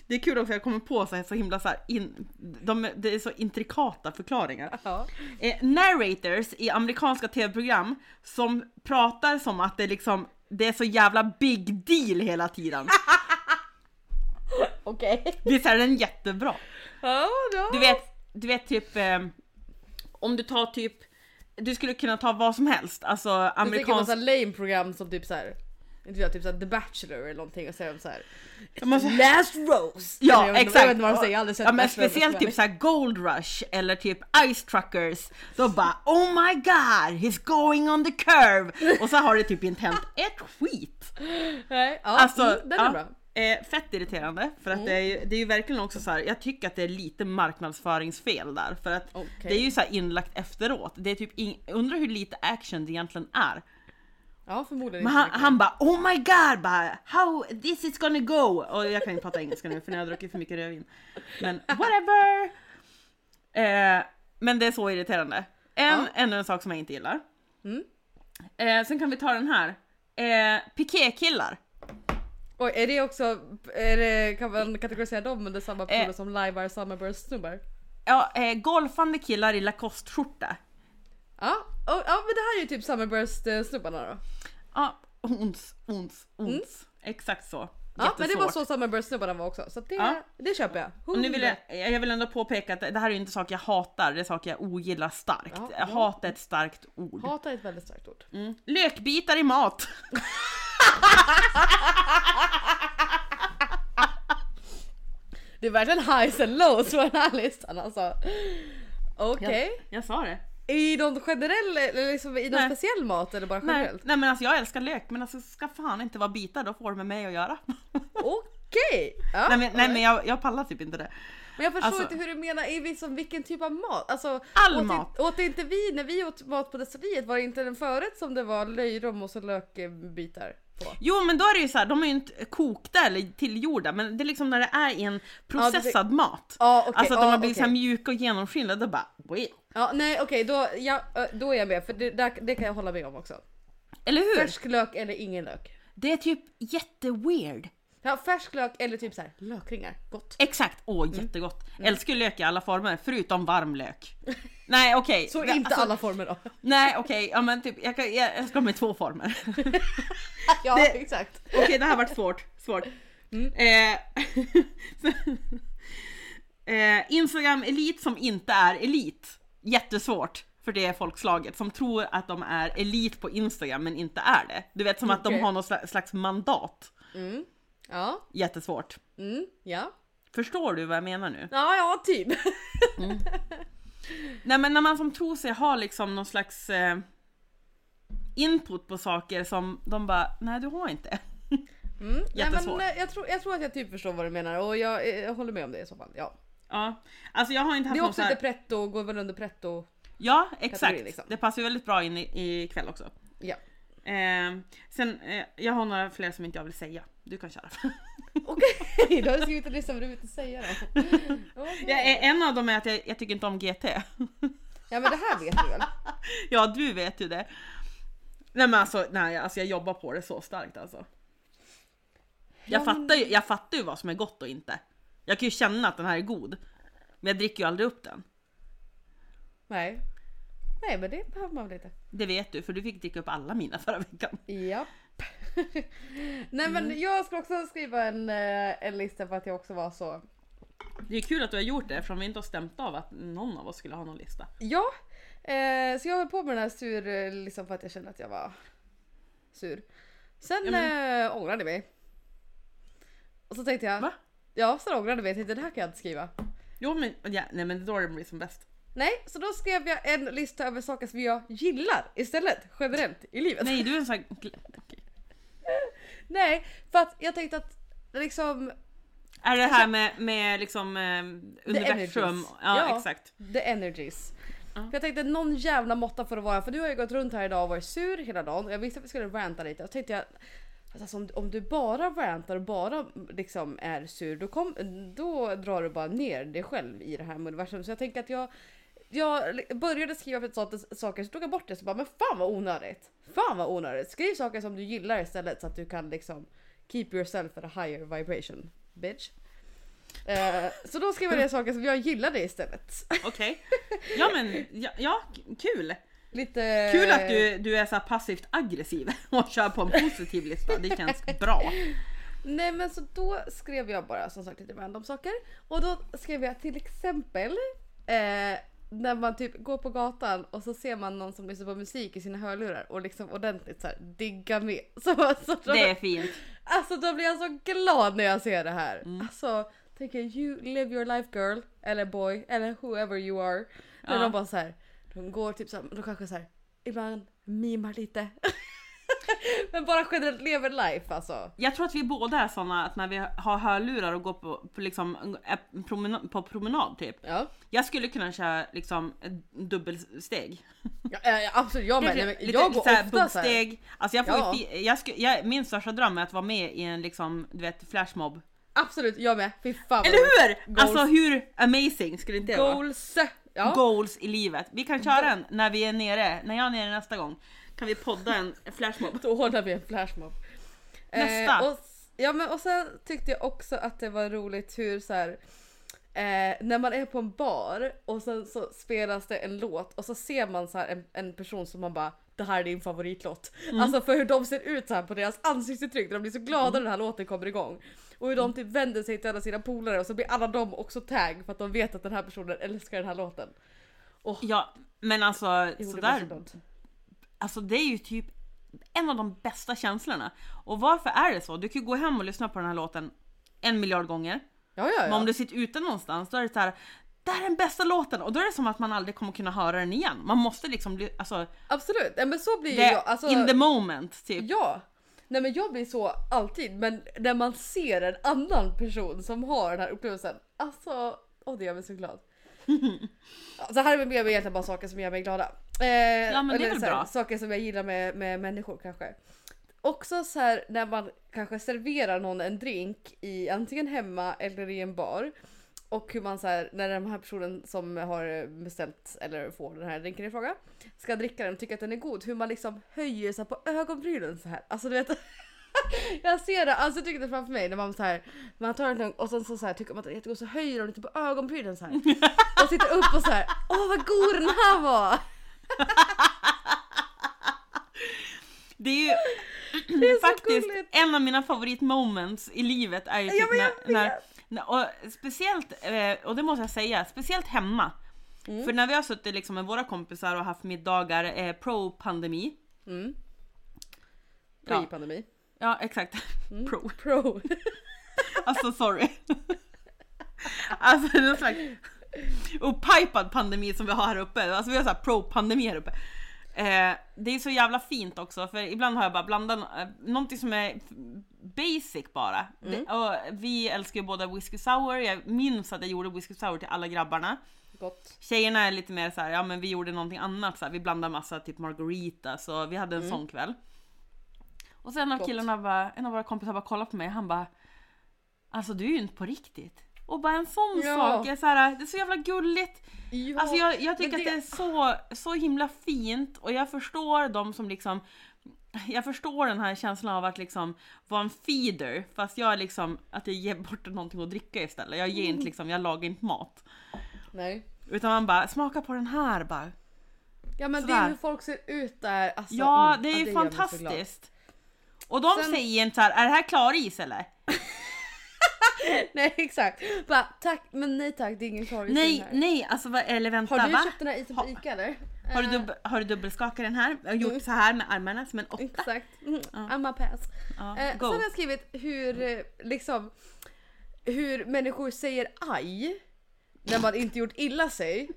Det är kul också, jag kommer på så här, så himla så här, in, de, det är så intrikata förklaringar. ja. Eh, narrators i amerikanska tv-program som pratar som att det liksom, det är så jävla big deal hela tiden. Okej. Visst är den jättebra? Ja, ja. Du vet, du vet typ, eh, om du tar typ, du skulle kunna ta vad som helst, alltså Du tänker amerikansk... såhär lame program som typ såhär inte vet, typ såhär The Bachelor eller någonting och säger de såhär måste- Last Rose! Ja jag exakt! Jag vet inte vad de säger, jag har aldrig sett ja, men speciellt typ såhär Gold Rush eller typ Ice Truckers. Då bara Oh my god, he's going on the curve! Och så har det typ inte hänt ett skit. Nej, ja, Alltså, mm, den är ja, bra. Eh, fett irriterande för att det, är ju, det är ju verkligen också så här. jag tycker att det är lite marknadsföringsfel där för att Okej. det är ju så inlagt efteråt. Det är typ ing, undrar hur lite action det egentligen är. Ja förmodligen Men han, han bara oh my god, bara, how this is gonna go! Och jag kan inte prata engelska nu för nu har jag druckit för mycket rödvin. Men whatever! Eh, men det är så irriterande. En, Ja. Ännu en sak som jag inte gillar. Mm. Eh, sen kan vi ta den här. Eh, Piké-killar. Oj, är det också, är det, kan man kategorisera dem under samma Eh. som Livebar Summerburst-snubbar? Ja, eh, golfande killar i Lacoste-skjorta. Ja, och, ja men det här är ju typ Summerburst-snubbarna då. Ja, ons, ons, ons. Exakt så. Mm. Ja men det var Jättesvårt. så Summerburst-snubbarna var också, så det, Ja. det köper jag. Och nu vill jag, jag vill ändå påpeka att det här är inte saker jag hatar, det är saker jag ogillar starkt. Ja. Hat är ett starkt ord. Hata är ett väldigt starkt ord. Mm. Lökbitar i mat. Det är verkligen highs and lows på den här listan alltså. Okej. Jag, jag sa det. I någon generell, eller liksom i någon Nej. speciell mat eller bara Nej, generellt? nej men alltså jag älskar lök men alltså ska fan inte vara bitar, då får det med mig att göra. Okej! Ja, nej men, nej, men jag, jag pallar typ inte det. Men jag förstår Alltså- inte hur du menar, i liksom, vilken typ av mat? Alltså, All åt, mat. Åt inte vi, när vi åt mat på destilleriet, var det inte den förrätt som det var löjrom och så lökbitar på? Jo men då är det ju så här, de är ju inte kokta eller tillgjorda men det är liksom när det är i en processad mat. Ja okej, Alltså att de ja, har blivit så här okej. mjuka och genomskinliga, då bara well. Ja nej okej, då, ja, ö, då är jag med för det, där, det kan jag hålla med om också. Eller hur? Färsk lök eller ingen lök. Det är typ jätteweird. Ja, färsk lök eller typ så här lökringar, gott. Exakt, åh Mm. jättegott. Älskar ju lök i alla former förutom varm lök. Nej okej. Så inte alltså, alla former då. Nej okej, ja men typ jag, kan, jag, ska med två former. Ja Det- exakt. Okej det här varit svårt. svårt. Mm. Eh, eh, Instagram elit som inte är elit. Jättesvårt för det folkslaget som tror att de är elit på Instagram men inte är det. Du vet som att de har något sla- slags mandat. Mm. Ja, Jättesvårt. mm, ja. Förstår du vad jag menar nu? Ja, ja typ. Nej men när man som tror sig ha liksom någon slags eh, input på saker som de bara, nej du har inte. Mm. Nej, men, Jättesvårt. eh, jag, tror, jag tror att jag typ förstår vad du menar och jag, eh, jag håller med om det i så fall. Ja. Ja, alltså jag har inte haft Det är också här... lite pretto, går väl under pretto. Ja, exakt. liksom. Det passar ju väldigt bra in i, i kväll också. Ja. Eh, sen, eh, jag har några fler som inte jag vill säga. Du kan köra. Okej, du har skrivit en lista men du vill inte säga det. Okej. jag, är- en av dem är att jag, jag tycker inte om GT. Ja men det här vet du väl? ja, du vet ju det. Nej men alltså, nej, alltså jag jobbar på det så starkt alltså. Jag, Ja, men- fattar ju, jag fattar ju vad som är gott och inte. Jag kan ju känna att den här är god. Men jag dricker ju aldrig upp den. Nej. Nej men det behöver man väl inte. Det vet du, för du fick dricka upp alla mina förra veckan. Japp. Nej men jag ska också skriva en, eh, en lista för att jag också var så. Det är kul att du har gjort det eftersom vi inte har stämt av att någon av oss skulle ha någon lista. Ja, eh, så jag höll på med den här sur eh, liksom för att jag kände att jag var sur. Sen Ja, men- eh, ångrade jag mig. Och så tänkte jag. Va? Ja, så ångrade jag mig. Jag tänkte det här kan jag inte skriva. Jo men, ja, nej men då är det blir som bäst. Nej, så då skrev jag en lista över saker som jag gillar istället generellt i livet. Nej du är en sån här... Nej, för att jag tänkte att liksom Är det här med, med liksom eh, universum? Ja, Ja. exakt. the energies. För jag tänkte någon jävla måtta får det vara för du har ju gått runt här idag och varit sur hela dagen jag visste att vi skulle ranta lite och tänkte jag Alltså om, om du bara rantar och bara liksom är sur då, kom, då drar du bara ner dig själv i det här universum. Så jag tänker att jag, jag började skriva för sånt, saker så tog jag bort det så bara men fan vad onödigt. Fan vad onödigt. Skriv saker som du gillar istället så att du kan liksom keep yourself at a higher vibration bitch. Eh, så då skrev jag ner saker som jag gillade istället. Okej. Ja men, ja, ja, kul! Lite... Kul att du, du är så passivt aggressiv och kör på en positiv lista. Det känns bra. Nej men så då skrev jag bara som sagt lite random saker. Och då skrev jag till exempel eh, när man typ går på gatan och så ser man någon som lyssnar på musik i sina hörlurar och liksom ordentligt så här diggar med. Så, så då, Det är fint. Alltså då blir jag så glad när jag ser det här. Alltså tänker you live your life girl eller boy eller whoever you are. När Ja. de bara så här, de går typ så här, de kanske så här, ibland mimar lite. Men bara generellt lever life alltså. Jag tror att vi båda är såna att när vi har hörlurar och går på, på, liksom, promenad, på promenad typ. Ja. Jag skulle kunna köra liksom dubbelsteg. Ja, ja, absolut, jag med. Lite jag går ofta så här. bubbsteg. Alltså jag får Ja. ju jag sku, jag, min största dröm är att vara med i en liksom, du vet, flashmob. Absolut, jag med. Fy fan Eller hur? Goals. Alltså hur amazing skulle inte det vara? Goals! Ja. Goals i livet. Vi kan köra en när vi är nere, när jag är nere nästa gång. Kan vi podda en flashmob? Då ordnar vi en flashmob. Nästa. Eh, och, ja men och sen tyckte jag också att det var roligt hur så här. Eh, när man är på en bar och sen så spelas det en låt och så ser man så en, en person som man bara det här är din favoritlåt. Mm. Alltså för hur de ser ut så här på deras ansiktsuttryck när de blir så glada Mm. när den här låten kommer igång. Och hur de typ vänder sig till alla sina polare och så blir alla de också tag för att de vet att den här personen älskar den här låten. Ja, men alltså så sådär. glad. Alltså det är ju typ en av de bästa känslorna. Och varför är det så? Du kan ju gå hem och lyssna på den här låten en miljard gånger. Ja ja Men om ja. du sitter ute någonstans då är det så här. Det här är den bästa låten och då är det som att man aldrig kommer kunna höra den igen. Man måste liksom bli, alltså, Absolut, ja, men så blir det, jag. Alltså, in the moment typ. Ja! Nej men jag blir så alltid men när man ser en annan person som har den här upplevelsen, alltså åh det gör mig så glad. Så här är med egentligen bara saker som gör mig glada. Eh, Ja, men det är väl här, bra. Saker som jag gillar med, med människor kanske. Också så här när man kanske serverar någon en drink i antingen hemma eller i en bar. Och hur man så här, när den här personen som har beställt eller får den här drinken i fråga ska dricka den och tycker att den är god. Hur man liksom höjer sig på ögonbrynen så här. Alltså du vet. Jag ser det, alltså jag tycker det framför mig när man så här, man tar en lugn och sen så, så här, tycker man att den är jättegod så höjer de lite på ögonbrynen så här. Och sitter upp och så här. åh vad god den här var! Det är ju är så faktiskt en av mina favoritmoments i livet är ju typ Ja, när, när, när, och speciellt, eh, och det måste jag säga, speciellt hemma. Mm. För när vi har suttit liksom med våra kompisar och haft middagar eh, pro-pandemi. Mm. Pre-pandemi. Ja exakt, Mm. pro. Pro. Alltså sorry. alltså det är slags upphajpad pandemi som vi har här uppe. Alltså vi har så här pro-pandemi här uppe. Eh, det är så jävla fint också för ibland har jag bara blandat eh, någonting som är basic bara. Det, och vi älskar ju båda whisky sour, jag minns att jag gjorde whisky sour till alla grabbarna. Gott. Tjejerna är lite mer så här, ja men vi gjorde någonting annat så här, vi blandade massa typ margarita så vi hade en sån kväll. Och sen en av killarna bara, en av våra kompisar bara kollade på mig han bara Alltså du är ju inte på riktigt. Och bara en sån Ja. sak, är så här, det är så jävla gulligt. Ja, Alltså jag, jag tycker men att det är så, så himla fint och jag förstår de som liksom jag förstår den här känslan av att liksom vara en feeder fast jag är liksom att jag ger bort någonting att dricka istället. Jag ger Mm. inte liksom, jag lagar inte mat. Nej. Utan man bara, smaka på den här bara. Ja men det Sådär. är hur folk ser ut där. Alltså, Ja, mm, det är så glad. fantastiskt. Och de Sen- säger inte så här, är det här klaris eller? Nej exakt. Bara, tack men nej tack det är ingen i Nej, här. nej, alltså vad- eller vänta Har du va? köpt den här isen Ha- på Ica eller? Har du, Eh, dubb, har du dubbelskakat den här? Jag har gjort Mm. så här med armarna som en åtta. Exakt. Mm, Ja. I'm a pass. Ja, Eh, sen har jag skrivit hur eh, liksom hur människor säger aj när man inte gjort illa sig.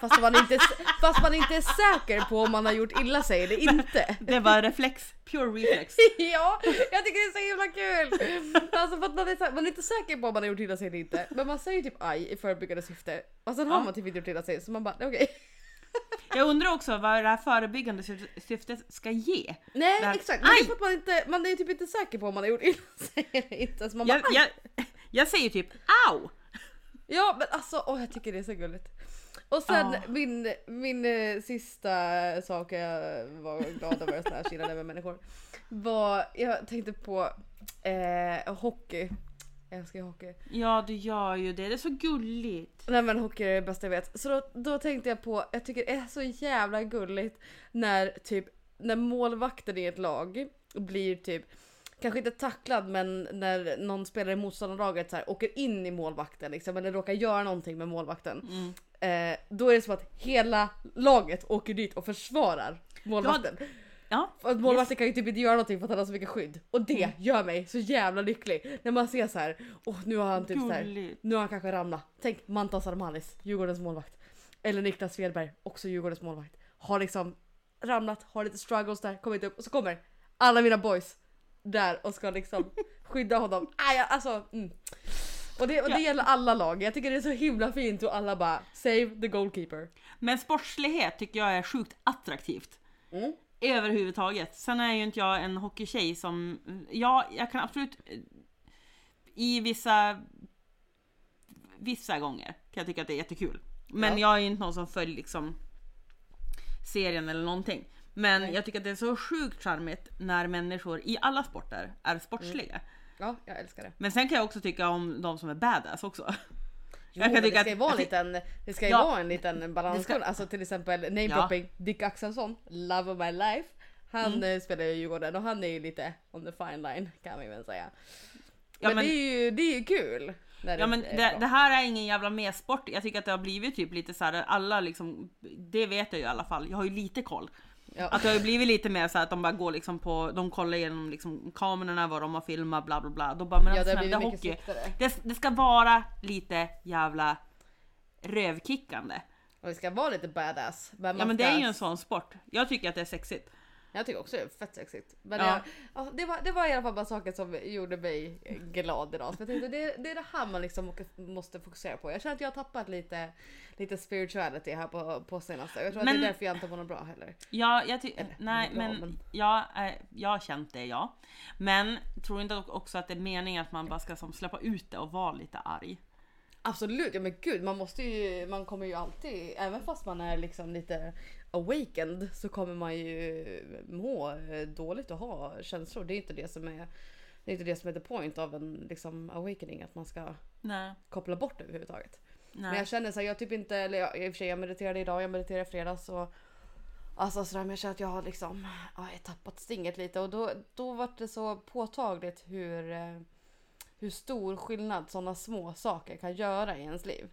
Fast man inte, fast man inte är säker på om man har gjort illa sig eller inte. Det var reflex, pure reflex. Ja, jag tycker det är så himla kul! Alltså för att man är, man är inte säker på om man har gjort illa sig eller inte. Men man säger typ aj i förebyggande syfte. Och sen har Ja. man typ inte gjort illa sig så man bara okej. Jag undrar också vad det här förebyggande syf- syftet ska ge. Nej här- exakt, men det är Aj! att man, inte, man är typ inte säker på om man har gjort illa sig eller inte. Så man bara, Jag, "Aj!" jag, jag säger typ au! Ja men alltså åh, jag tycker det är så gulligt. Och sen Ja. min, min eh, sista sak jag var glad över såna här chillade med människor. Var, jag tänkte på eh, hockey. Jag älskar hockey. Ja du gör ju det, det är så gulligt. Nej men hockey är det bästa jag vet. Så då, då tänkte jag på, jag tycker det är så jävla gulligt när typ när målvakten i ett lag blir typ Kanske inte tacklad men när någon spelare i motståndarlaget så här, åker in i målvakten liksom, eller råkar göra någonting med målvakten. Mm. Eh, då är det som att hela laget åker dit och försvarar målvakten. Ja, För att målvakten kan ju typ inte göra någonting för att han har så mycket skydd. Och det Mm. gör mig så jävla lycklig. När man ser så här, åh nu har han typ så här, nu har han kanske ramlat. Tänk Mantas Armanis, Djurgårdens målvakt. Eller Niklas Svedberg, också Djurgårdens målvakt. Har liksom ramlat, har lite struggles där, kommit upp och så kommer alla mina boys där och ska liksom skydda honom. Aj, alltså, mm. Och, det, och det gäller alla lag. Jag tycker det är så himla fint och alla bara save the goalkeeper. Men sportslighet tycker jag är sjukt attraktivt. Mm. Överhuvudtaget. Sen är ju inte jag en hockeytjej som, ja jag kan absolut eh, i vissa vissa gånger kan jag tycka att det är jättekul. Men Ja. jag är ju inte någon som följer liksom serien eller någonting. Men Nej. jag tycker att det är så sjukt charmigt när människor i alla sporter är sportsliga. Ja, jag älskar det. Men sen kan jag också tycka om de som är badass också. Jo, Jag kan men det tycka ska ju att- vara en liten, det ska ju Ja. vara en liten balansgång. Alltså till exempel namedropping, Dick Axelsson, Love of my life. Han Mm. eh, spelar ju Djurgården och han är ju lite on the fine line kan vi väl säga. Ja, men, men- det är ju, det är ju kul. Ja men det, det här är ingen jävla mer-sport. Jag tycker att det har blivit typ lite så här, alla liksom, det vet jag ju i alla fall. Jag har ju lite koll. Ja. Att det har ju blivit lite mer så att de bara går liksom på, de kollar igenom liksom kamerorna, vad de har filmat, bla bla bla. Då bara, men ja, alltså, snälla hockey. Det, det ska vara lite jävla rövkickande. Och det ska vara lite badass. Ja men det är ju en sån sport. Jag tycker att det är sexigt. Jag tycker också det är fett sexigt. Men Ja. jag, ja, det, var, det var i alla fall bara saker som gjorde mig glad idag. Så jag tänkte det, det är det här man liksom måste fokusera på. Jag känner att jag har tappat lite, lite spirituality här på, på senaste. Jag tror Men- att det är därför jag inte mår något bra heller. Ja, jag Eller, nej bra, men, men- Jag, eh, jag har känt det ja. Men tror inte också att det är meningen att man bara ska som släppa ut det och vara lite arg. Absolut, ja men gud man måste ju, man kommer ju alltid, även fast man är liksom lite awakened så kommer man ju må dåligt och ha känslor. Det är inte det som är, det är inte det som är the point av en liksom awakening, att man ska Nej. koppla bort det överhuvudtaget. Men nej. jag känner så här, jag typ inte, eller jag, i och för sig jag mediterade idag, jag mediterade i fredags och Alltså sådär, men jag känner att jag har liksom ja, jag tappat stinget lite och då, då var det så påtagligt hur, eh, hur stor skillnad sådana små saker kan göra i ens liv.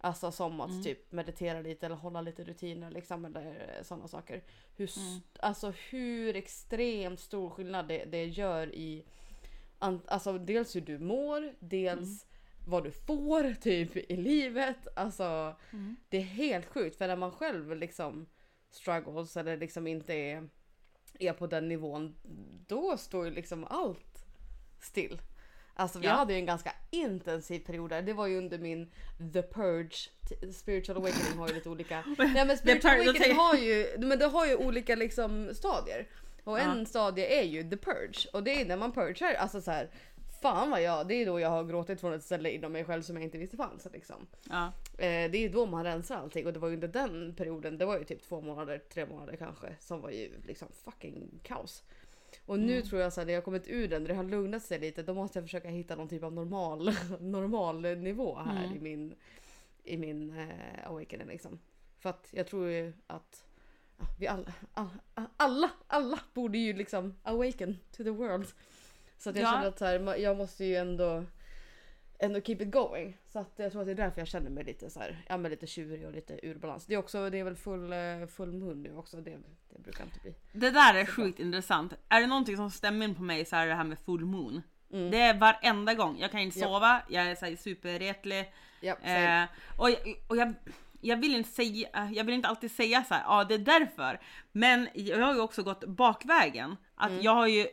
Alltså som att Mm. typ meditera lite eller hålla lite rutiner liksom eller sådana saker. Hur, Mm. Alltså hur extremt stor skillnad det, det gör i Alltså dels hur du mår, dels vad du får typ i livet. Alltså Mm. det är helt sjukt för när man själv liksom struggles eller liksom inte är, är på den nivån då står ju liksom allt still. Alltså vi Ja. hade ju en ganska intensiv period där. Det var ju under min The Purge. Spiritual Awakening har ju lite olika. Nej men Spiritual Awakening har ju, men det har ju olika liksom stadier. Och en stadie är ju The Purge. Och det är när man purgar, alltså så här. Fan vad jag, det är då jag har gråtit från ett ställe inom mig själv som jag inte visste fanns liksom. Ja. Eh, det är ju då man rensar allting och det var ju under den perioden, det var ju typ två månader, tre månader kanske, som var ju liksom fucking kaos. Och nu tror jag så här, när jag kommit ur den, det har lugnat sig lite, då måste jag försöka hitta någon typ av normal, normal nivå här Mm. i min, i min eh, awakening liksom. För att jag tror ju att ja, vi alla, alla, alla, alla borde ju liksom awaken to the world. Så att jag Ja. känner att så här, jag måste ju ändå ändå keep it going. Så att jag tror att det är därför jag känner mig lite så här, ja men lite tjurig och lite ur balans. Det är också, det är väl full, eh, full mun nu också. Det, det brukar inte bli. Det där är sjukt intressant. Är det någonting som stämmer in på mig så är det här med full moon. Mm. Det är varenda gång. Jag kan inte Ja. sova, jag är så här superretlig. Ja. Eh, och jag, och jag, jag vill inte säga, jag vill inte alltid säga så här, ja det är därför. Men jag har ju också gått bakvägen. Att Mm. jag har ju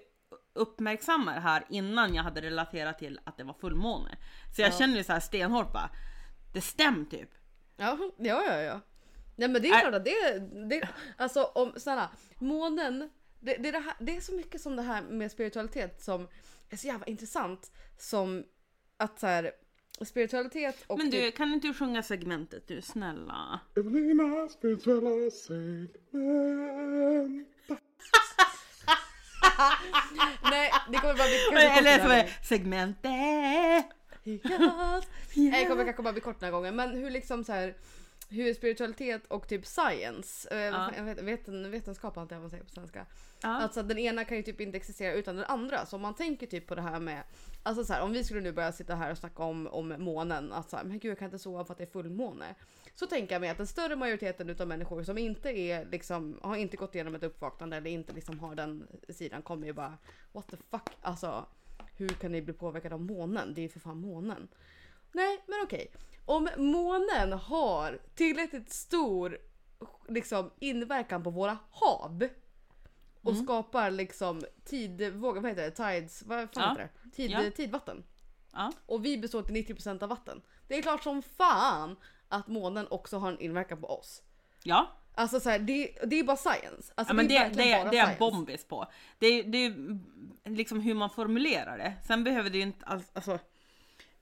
uppmärksammat det här innan jag hade relaterat till att det var fullmåne. Så jag Ja. känner ju så här stenhårt bara, det stämmer typ. ja, ja, ja, ja. Nej men det är klart att det, det alltså om snälla månen, det, det, är det, här, det är så mycket som det här med spiritualitet som är så jävla intressant som att så här, spiritualitet och Men du, typ, kan inte du sjunga segmentet du, snälla? Evelina spirituella segment. Nej det kommer bara bli kanske kort Eller som är segmentet. Nej, det kommer kanske bara bli kort den här gången men hur liksom så här hur spiritualitet och typ science, eh, Ja. jag vet, veten, vetenskap antar jag man säger på svenska. Ja. Alltså den ena kan ju typ inte existera utan den andra. Så om man tänker typ på det här med, alltså så här, om vi skulle nu börja sitta här och snacka om, om månen, att så här, men gud jag kan inte sova för att det är fullmåne. Så tänker jag mig att den större majoriteten utav människor som inte är liksom, har inte gått igenom ett uppvaknande eller inte liksom har den sidan kommer ju bara what the fuck, alltså hur kan ni bli påverkade av månen? Det är ju för fan månen. Nej, men okej. Om månen har tillräckligt stor liksom, inverkan på våra hav och Mm. skapar liksom tidvågor, vad heter det? Tides, vad fan Ja. heter det? Tid, Ja. Tidvatten. Ja. Och vi består till 90% av vatten. Det är klart som fan att månen också har en inverkan på oss. Ja, Alltså så här, det, det är bara science. Alltså, ja men det, verkligen det, bara det är science. bombis på. Det är, det är liksom hur man formulerar det. Sen behöver det ju inte alls, alltså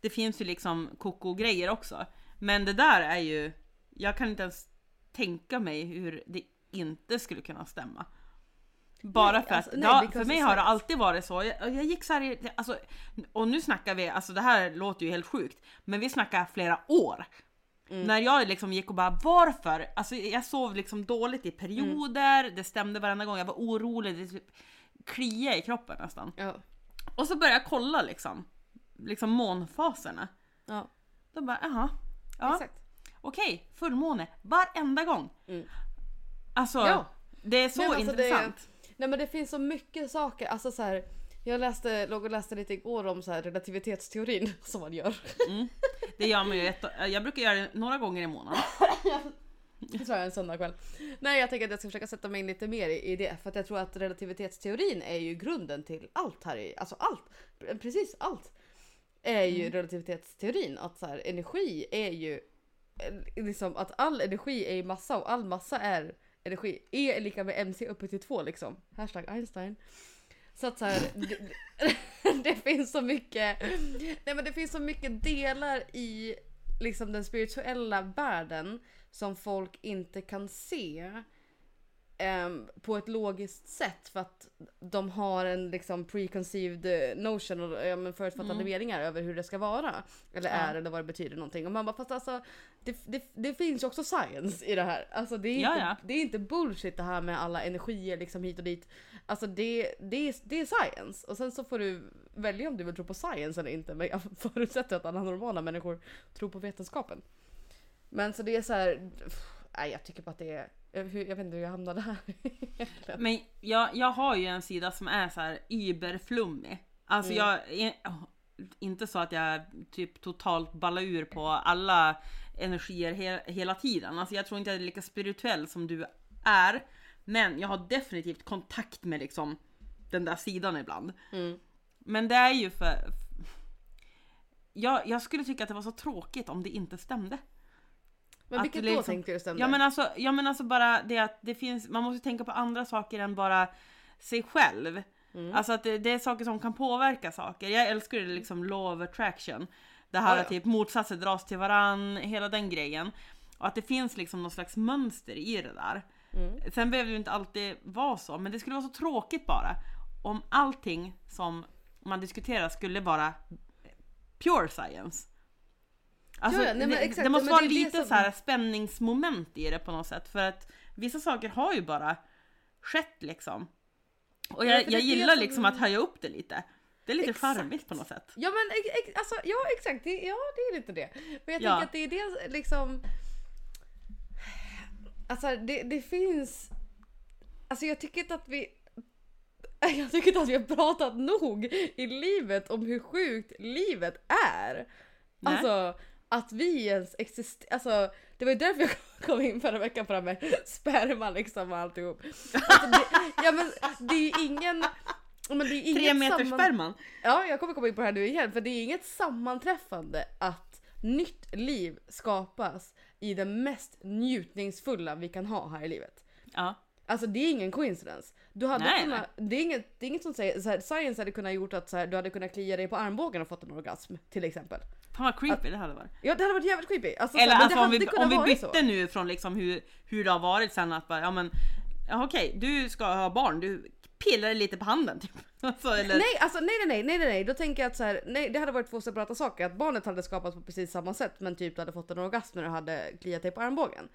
det finns ju liksom koko-grejer också. Men det där är ju, jag kan inte ens tänka mig hur det inte skulle kunna stämma. Bara Nej, för alltså, att, nej, ja, för mig har det alltid varit så. Jag, jag gick så här, i- alltså, och nu snackar vi, alltså det här låter ju helt sjukt, men vi snackar flera år. Mm. När jag liksom gick och bara varför? Alltså jag sov liksom dåligt i perioder, Mm. det stämde varenda gång, jag var orolig, det typ kliade i kroppen nästan. Ja. Och så började jag kolla liksom, liksom månfaserna. Ja, Då bara jaha, ja exakt. okej, fullmåne varenda gång. Mm. Alltså Ja. det är så men alltså, det- intressant. Nej men det finns så mycket saker, alltså så här. Jag läste, låg och läste lite igår om så här relativitetsteorin som man gör. Det gör man ju, ett, jag brukar göra det några gånger i månaden. Det tror jag en söndagkväll. Nej jag tänker att jag ska försöka sätta mig in lite mer i, det för att jag tror att relativitetsteorin är ju grunden till allt här i, alltså allt, precis allt. Är ju relativitetsteorin att så här, energi är ju eh, liksom att all energi är i massa och all massa är energi. E är lika med mc uppe till 2 liksom. Hashtag Einstein. Så att så här, det, det finns så mycket, nej men det finns så mycket delar i liksom den spirituella världen som folk inte kan se ehm, på ett logiskt sätt för att de har en liksom preconceived eh, notion och ja, men förutfattade meningar över hur det ska vara. Eller Ja. är eller vad det betyder någonting. Och man bara fast alltså det, det, det finns ju också science i det här. Alltså det är, Ja, inte, det är inte bullshit det här med alla energier liksom hit och dit. Alltså det, det, är, det är science. Och sen så får du välja om du vill tro på science eller inte. Men jag förutsätter att alla normala människor tror på vetenskapen. Men så det är så här. Nej jag tycker bara att det är. Jag, hur- jag vet inte hur jag hamnade här. Men jag, jag har ju en sida som är så här überflummig. Alltså Mm. jag är inte så att jag typ totalt ballar ur på alla energier he, hela tiden. Alltså jag tror inte jag är lika spirituell som du är. Men jag har definitivt kontakt med liksom den där sidan ibland. Mm. Men det är ju för... Jag, jag skulle tycka att det var så tråkigt om det inte stämde. Men Att vilket det då liksom- tänkte du stämde? Ja men alltså, ja, men alltså bara det att det finns, man måste tänka på andra saker än bara sig själv. Mm. Alltså att det, det är saker som kan påverka saker. Jag älskar det liksom law of attraction. Det här att ja. typ motsatser dras till varann, hela den grejen. Och att det finns liksom någon slags mönster i det där. Mm. Sen behöver det ju inte alltid vara så, men det skulle vara så tråkigt bara om allting som man diskuterar skulle vara pure science. Alltså, Ja, ja, nej, det, exakt, det måste vara det lite som- så här spänningsmoment i det på något sätt för att vissa saker har ju bara skett liksom. Och Ja, jag, det jag gillar som- liksom att höja upp det lite. Det är lite Exakt. charmigt på något sätt. Ja men ex, alltså, ja exakt, det, ja det är lite det. Men jag Ja. tänker att det är det liksom... Alltså det, det finns... Alltså jag tycker inte att vi... Jag tycker inte att vi har pratat nog i livet om hur sjukt livet är. Nej. Alltså att vi ens existerar. Alltså det var ju därför jag kom in förra veckan på det här med sperma liksom och alltihop. Alltså, det, ja men det är ju ingen... Men det är inget Tre meter samman- sperman. Ja, jag kommer komma in på det här nu igen för det är inget sammanträffande att nytt liv skapas i det mest njutningsfulla vi kan ha här i livet. Ja. Alltså det är ingen coincidence. Du hade Nej, kunnat, Det, är inget, det är inget som säger, så här, science hade kunnat gjort att så här, du hade kunnat klia dig på armbågen och fått en orgasm till exempel. Fan vad creepy det hade varit. Ja det hade varit jävligt creepy. Alltså, så Eller men alltså om vi, om vi bytte så. nu från liksom hur, hur det har varit sen att bara, ja men ja, okej, du ska ha barn, du pillar lite på handen typ. Alltså, eller, Nej, alltså nej, nej, nej, nej, nej, då tänker jag att så här, nej, det hade varit två separata saker. Att barnet hade skapats på precis samma sätt, men typ du hade fått en orgasm när du hade kliat dig på armbågen.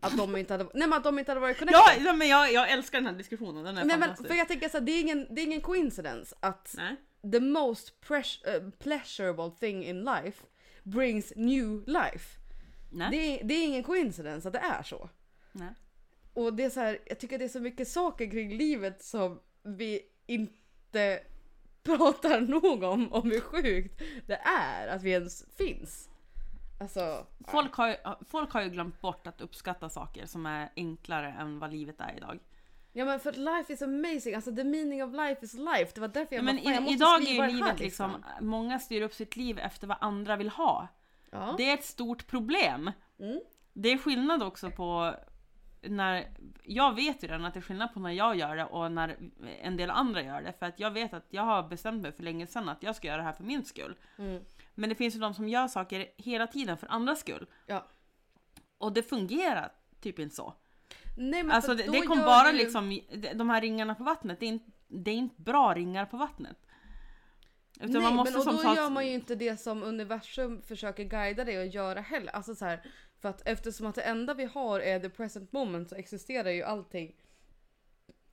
Att de inte hade, nej men att de inte hade varit connected. ja, men jag, jag älskar den här diskussionen, den är nej men fantastisk. för jag tänker så här, det är ingen, det är ingen coincidence att Nej. The most pres- eh, pleasurable thing in life brings new life. Nej. Det är, det är ingen coincidence att det är så. Nej. Och det är så här, jag tycker det är så mycket saker kring livet som vi inte pratar nog om, om hur sjukt det är att vi ens finns. Alltså, Folk, har ju, folk har ju glömt bort att uppskatta saker som är enklare än vad livet är idag. Ja men för att life is amazing, alltså the meaning of life is life. Det var därför jag Men bara, fan, jag i, måste idag är ju här livet listan. liksom, många styr upp sitt liv efter vad andra vill ha. Ja. Det är ett stort problem. Mm. Det är skillnad också på när, jag vet ju redan att det är skillnad på när jag gör det och när en del andra gör det. För att jag vet att jag har bestämt mig för länge sedan att jag ska göra det här för min skull. Mm. Men det finns ju de som gör saker hela tiden för andras skull. Ja. Och det fungerar typ inte så. Nej, men Alltså det, det kom bara du- liksom, de här ringarna på vattnet, det är inte, det är inte bra ringar på vattnet. Utan Nej, man måste men och som då sagt- gör man ju inte det som universum försöker guida dig att göra heller. Alltså så här, för att eftersom att det enda vi har är the present moment så existerar ju allting.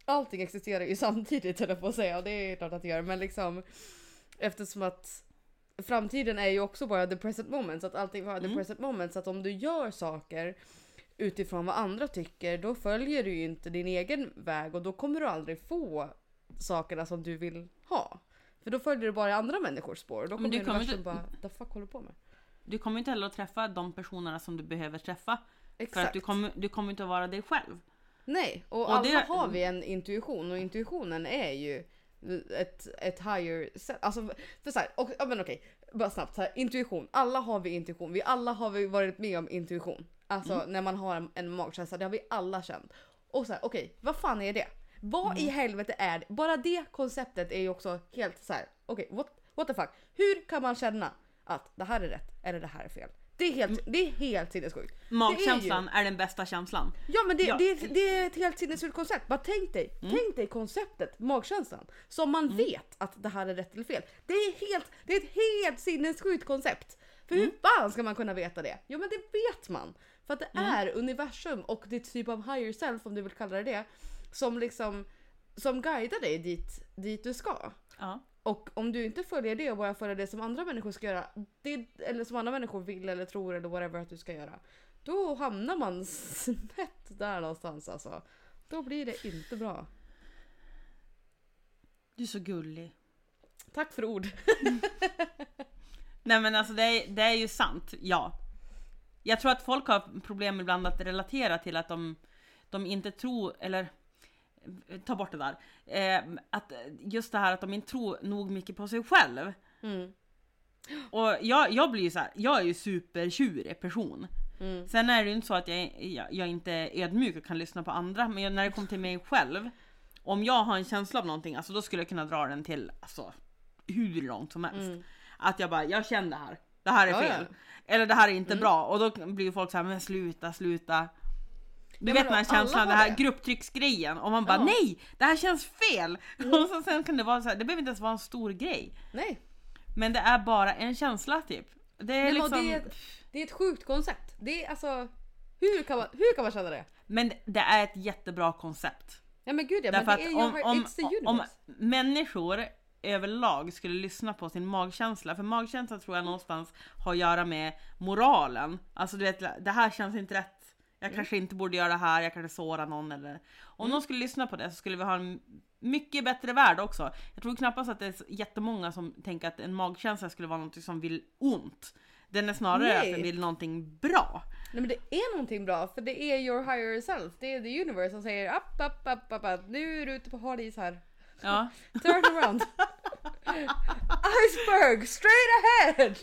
Allting existerar ju samtidigt höll jag på att säga och det är klart att det gör men liksom eftersom att framtiden är ju också bara the present moment så att allting the Mm. present moment så att om du gör saker utifrån vad andra tycker då följer du ju inte din egen väg och då kommer du aldrig få sakerna som du vill ha. För då följer du bara andra människors spår då kommer du kommer inte- bara the fuck håller du på med? Du kommer inte heller att träffa de personerna som du behöver träffa. För Exakt. att du kommer, du kommer inte att vara dig själv. Nej, och, Och alla det- har vi en intuition och intuitionen är ju ett, ett higher set. Alltså, för så här, och, men okej, bara snabbt så här, intuition. Alla har vi intuition. Vi alla har vi varit med om intuition. Alltså Mm. när man har en, en magkänsla, det har vi alla känt. Och så här, okej, vad fan är det? Vad Mm. i helvete är det? Bara det konceptet är ju också helt så här. okej, what, what the fuck? Hur kan man känna att det här är rätt eller det här är fel? Det är helt, det är helt sinnessjukt. Magkänslan är, den bästa känslan. Ja men det, Ja. Det, det är ett helt sinnessjukt koncept. Bara tänk dig, Mm. tänk dig konceptet magkänslan. Som man vet att det här är rätt eller fel. Det är, helt, det är ett helt sinnessjukt koncept. För Mm. hur fan ska man kunna veta det? Jo men det vet man. För att det Mm. är universum och ditt typ av higher self om du vill kalla det det. Som liksom som guidar dig dit, dit du ska. Ja. Och om du inte följer det och bara följer det som andra människor ska göra, det, eller som andra människor vill eller tror eller whatever att du ska göra. Då hamnar man snett där någonstans alltså. Då blir det inte bra. Du är så gullig. Tack för ord. Nej men alltså det är, det är ju sant, ja. Jag tror att folk har problem ibland att relatera till att de, de inte tror, eller ta bort det där. Eh, att just det här att de inte tror nog mycket på sig själv. Mm. Och jag, jag blir ju så här, jag är ju supertjurig person. Mm. Sen är det ju inte så att jag, jag, jag inte är ödmjuk och kan lyssna på andra, men när det kommer till mig själv. Om jag har en känsla av någonting, alltså då skulle jag kunna dra den till alltså, hur långt som helst. Mm. Att jag bara, jag känner det här. Det här är Ja, ja. fel. Eller det här är inte Mm. bra. Och då blir folk så här, men sluta, sluta. Du vet den här känslan, det här det. grupptrycksgrejen. Och man bara, Ja. Mm. nej! Det här känns fel! Och så sen kan det vara så här, det behöver inte ens vara en stor grej. Nej. Men det är bara en känsla typ. Det är men liksom... det, är ett, det är ett sjukt koncept. Det är alltså, hur kan man, hur kan man känna det? Men det är ett jättebra koncept. Ja men gud ja, Därför men det är ju, om, om, om människor överlag skulle lyssna på sin magkänsla, för magkänsla tror jag någonstans har att göra med moralen. Alltså du vet, det här känns inte rätt. Jag Mm. kanske inte borde göra det här, jag kanske sårar någon eller... Om någon skulle lyssna på det så skulle vi ha en mycket bättre värld också. Jag tror knappast att det är jättemånga som tänker att en magkänsla skulle vara något som vill ont. Den är snarare Nej. att den vill någonting bra. Nej men det är någonting bra för det är your higher self. Det är the universe som säger upp, upp, upp, upp, upp. Nu är du ute på hal is här. Ja. Turn around. Iceberg straight ahead.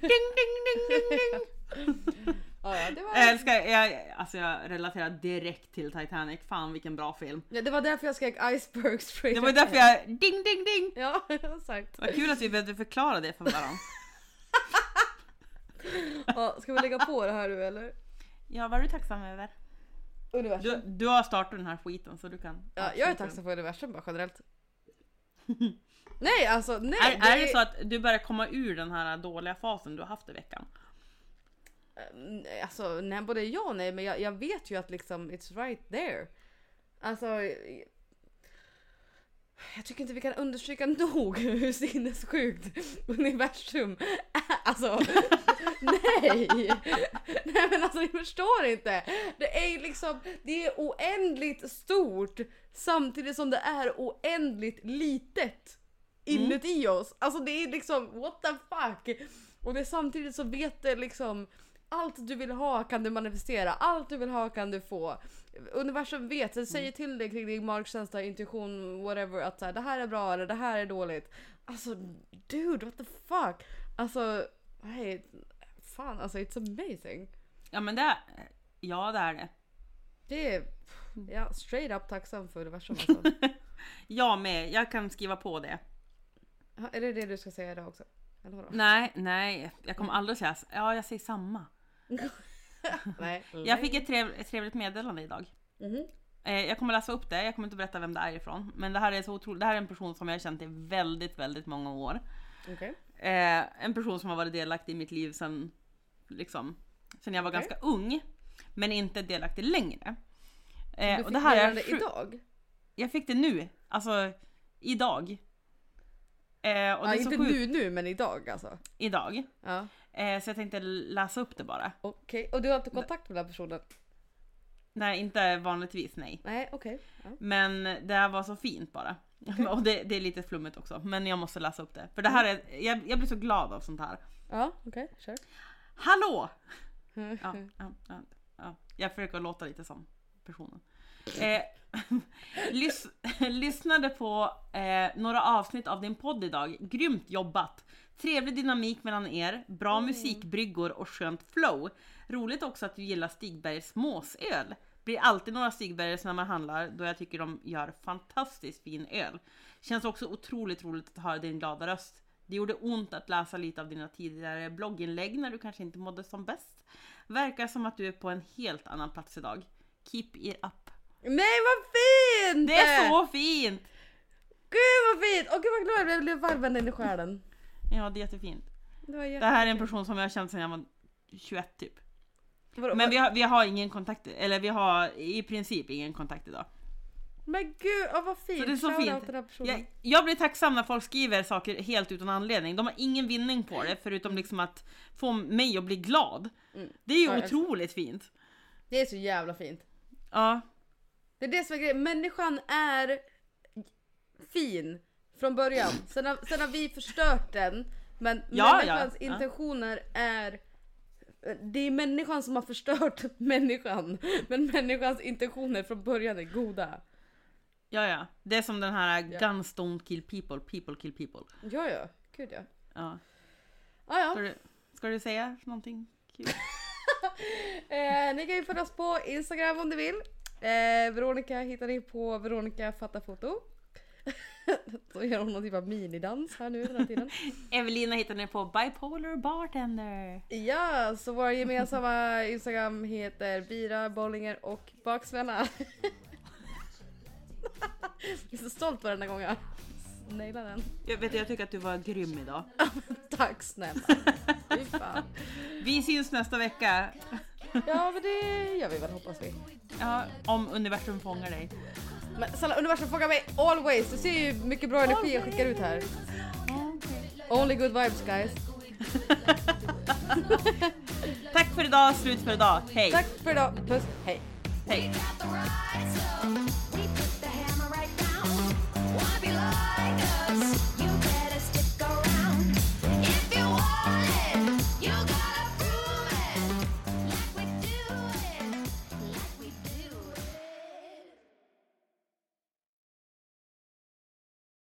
ding, ding, ding, ding, ding. Ja, ja, det, var, Jag älskar, jag, alltså jag relaterar direkt till Titanic. Fan vilken bra film. ja, det var därför jag skrek iceberg straight Det var därför jag, ding ding ding! Ja, exakt. Vad kul att vi behövde förklara det för varandra. Ja, ska vi lägga på det här nu eller? Ja, vad är du tacksam över? Universum. Du, du har startat den här skiten så du kan. Ja, jag är tacksam för universum bara generellt. nej alltså nej. Är, är det så att du börjar komma ur den här dåliga fasen du har haft i veckan? Mm, Alltså nej, både ja och nej men jag, jag vet ju att liksom it's right there. Alltså jag- tycker inte vi kan understryka nog hur sinnessjukt universum är. Alltså nej! Nej men alltså ni förstår inte. Det är ju liksom, det är oändligt stort samtidigt som det är oändligt litet inuti oss. Alltså det är liksom what the fuck. Och det är samtidigt så vet det liksom allt du vill ha kan du manifestera, allt du vill ha kan du få. Universum vet, det säger till dig kring din magkänsla, intuition, whatever att så här, det här är bra eller det här är dåligt. Alltså dude, what the fuck? Alltså, nej, fan alltså it's amazing. Ja men det är, ja det är det. Det är, ja, straight up tacksam för universum alltså. Jag med, jag kan skriva på det. Är det det du ska säga idag också? Nej, nej, jag kommer aldrig säga, ja jag säger samma. Nej. Jag fick ett, trev, ett trevligt meddelande idag. Mhm. Eh, jag kommer läsa upp det, jag kommer inte berätta vem det är ifrån. Men det här är så otroligt, det här är en person som jag har känt i väldigt, väldigt många år. Okej. Eh, en person som har varit delaktig i mitt liv sen, liksom, sen jag var Okej. ganska ung. Men inte delaktig längre. Eh, Du och fick det här är sju- idag? Jag fick det nu, alltså idag. Eh, och Ja, det är inte sjukt nu nu men idag alltså. idag. Ja. Eh, så jag tänkte läsa upp det bara. Okej, och du har inte kontakt med den här personen? Nej, inte vanligtvis nej. Nej, okej. Ja. Men det här var så fint bara. Och det, det är lite flummigt också. Men jag måste läsa upp det. För det här är, jag, jag blir så glad av sånt här. Ja, okej, kör. Hallå! Ja, ja, ja, ja. Jag försöker låta lite som personen. Eh, lys, lyssnade på eh, några avsnitt av din podd idag. Grymt jobbat! Trevlig dynamik mellan er, bra musikbryggor och skönt flow. Roligt också att du gillar Stigbergs måsöl. Blir alltid några Stigbergs när man handlar då jag tycker de gör fantastiskt fin öl. Känns också otroligt roligt att höra din glada röst. Det gjorde ont att läsa lite av dina tidigare blogginlägg när du kanske inte mådde som bäst. Verkar som att du är på en helt annan plats idag. Keep it up. Nej vad fint! Det är så fint! Gud vad fint! Och gud vad glad jag blev, jag blev varm i själen. Ja, det är jättefint. Det, var Det här är en person som jag har känt sedan jag var 21 typ. Vadå, Men vi har, vi har ingen kontakt, eller vi har i princip ingen kontakt idag. Men gud, oh, vad fint! Så det är så fint. till den här personen. Jag, jag blir tacksam när folk skriver saker helt utan anledning. De har ingen vinning på det förutom liksom att få mig att bli glad. Det är ju Ja, otroligt fint. Det är så jävla fint. Ja, Det är det som är grejen. Människan är fin från början. Sen har, sen har vi förstört den. Men Ja, människans ja, ja. intentioner är... Det är människan som har förstört människan. Men människans intentioner från början är goda. ja, ja. Det är som den här Ja. Guns don't kill people, people kill people. Ja, ja. Gud ja. Ja. Ah, Ska, ja. du, ska du säga någonting kul? Eh, ni kan ju följa oss på Instagram om ni vill. Eh, Veronica hittar ni på Veronica fattar foto. Så gör hon någon typ av minidans här nu den här tiden. Evelina hittar ni på Bipolar Bartender. Ja, så våra gemensamma Instagram heter Bira, Bollinger och Baksmälla. Jag är så stolt på den här gången. Nailade den. Jag, vet, jag tycker att du var grym idag. Tack snälla. Fy fan. Vi syns nästa vecka. Ja men det gör vi väl hoppas vi. Ja, om universum fångar dig. Men snälla universum fråga mig always. Du ser ju hur mycket bra energi jag skickar ut här. Only good vibes guys. Tack för idag, slut för idag. Hej! Tack för idag, puss, hej! Hej!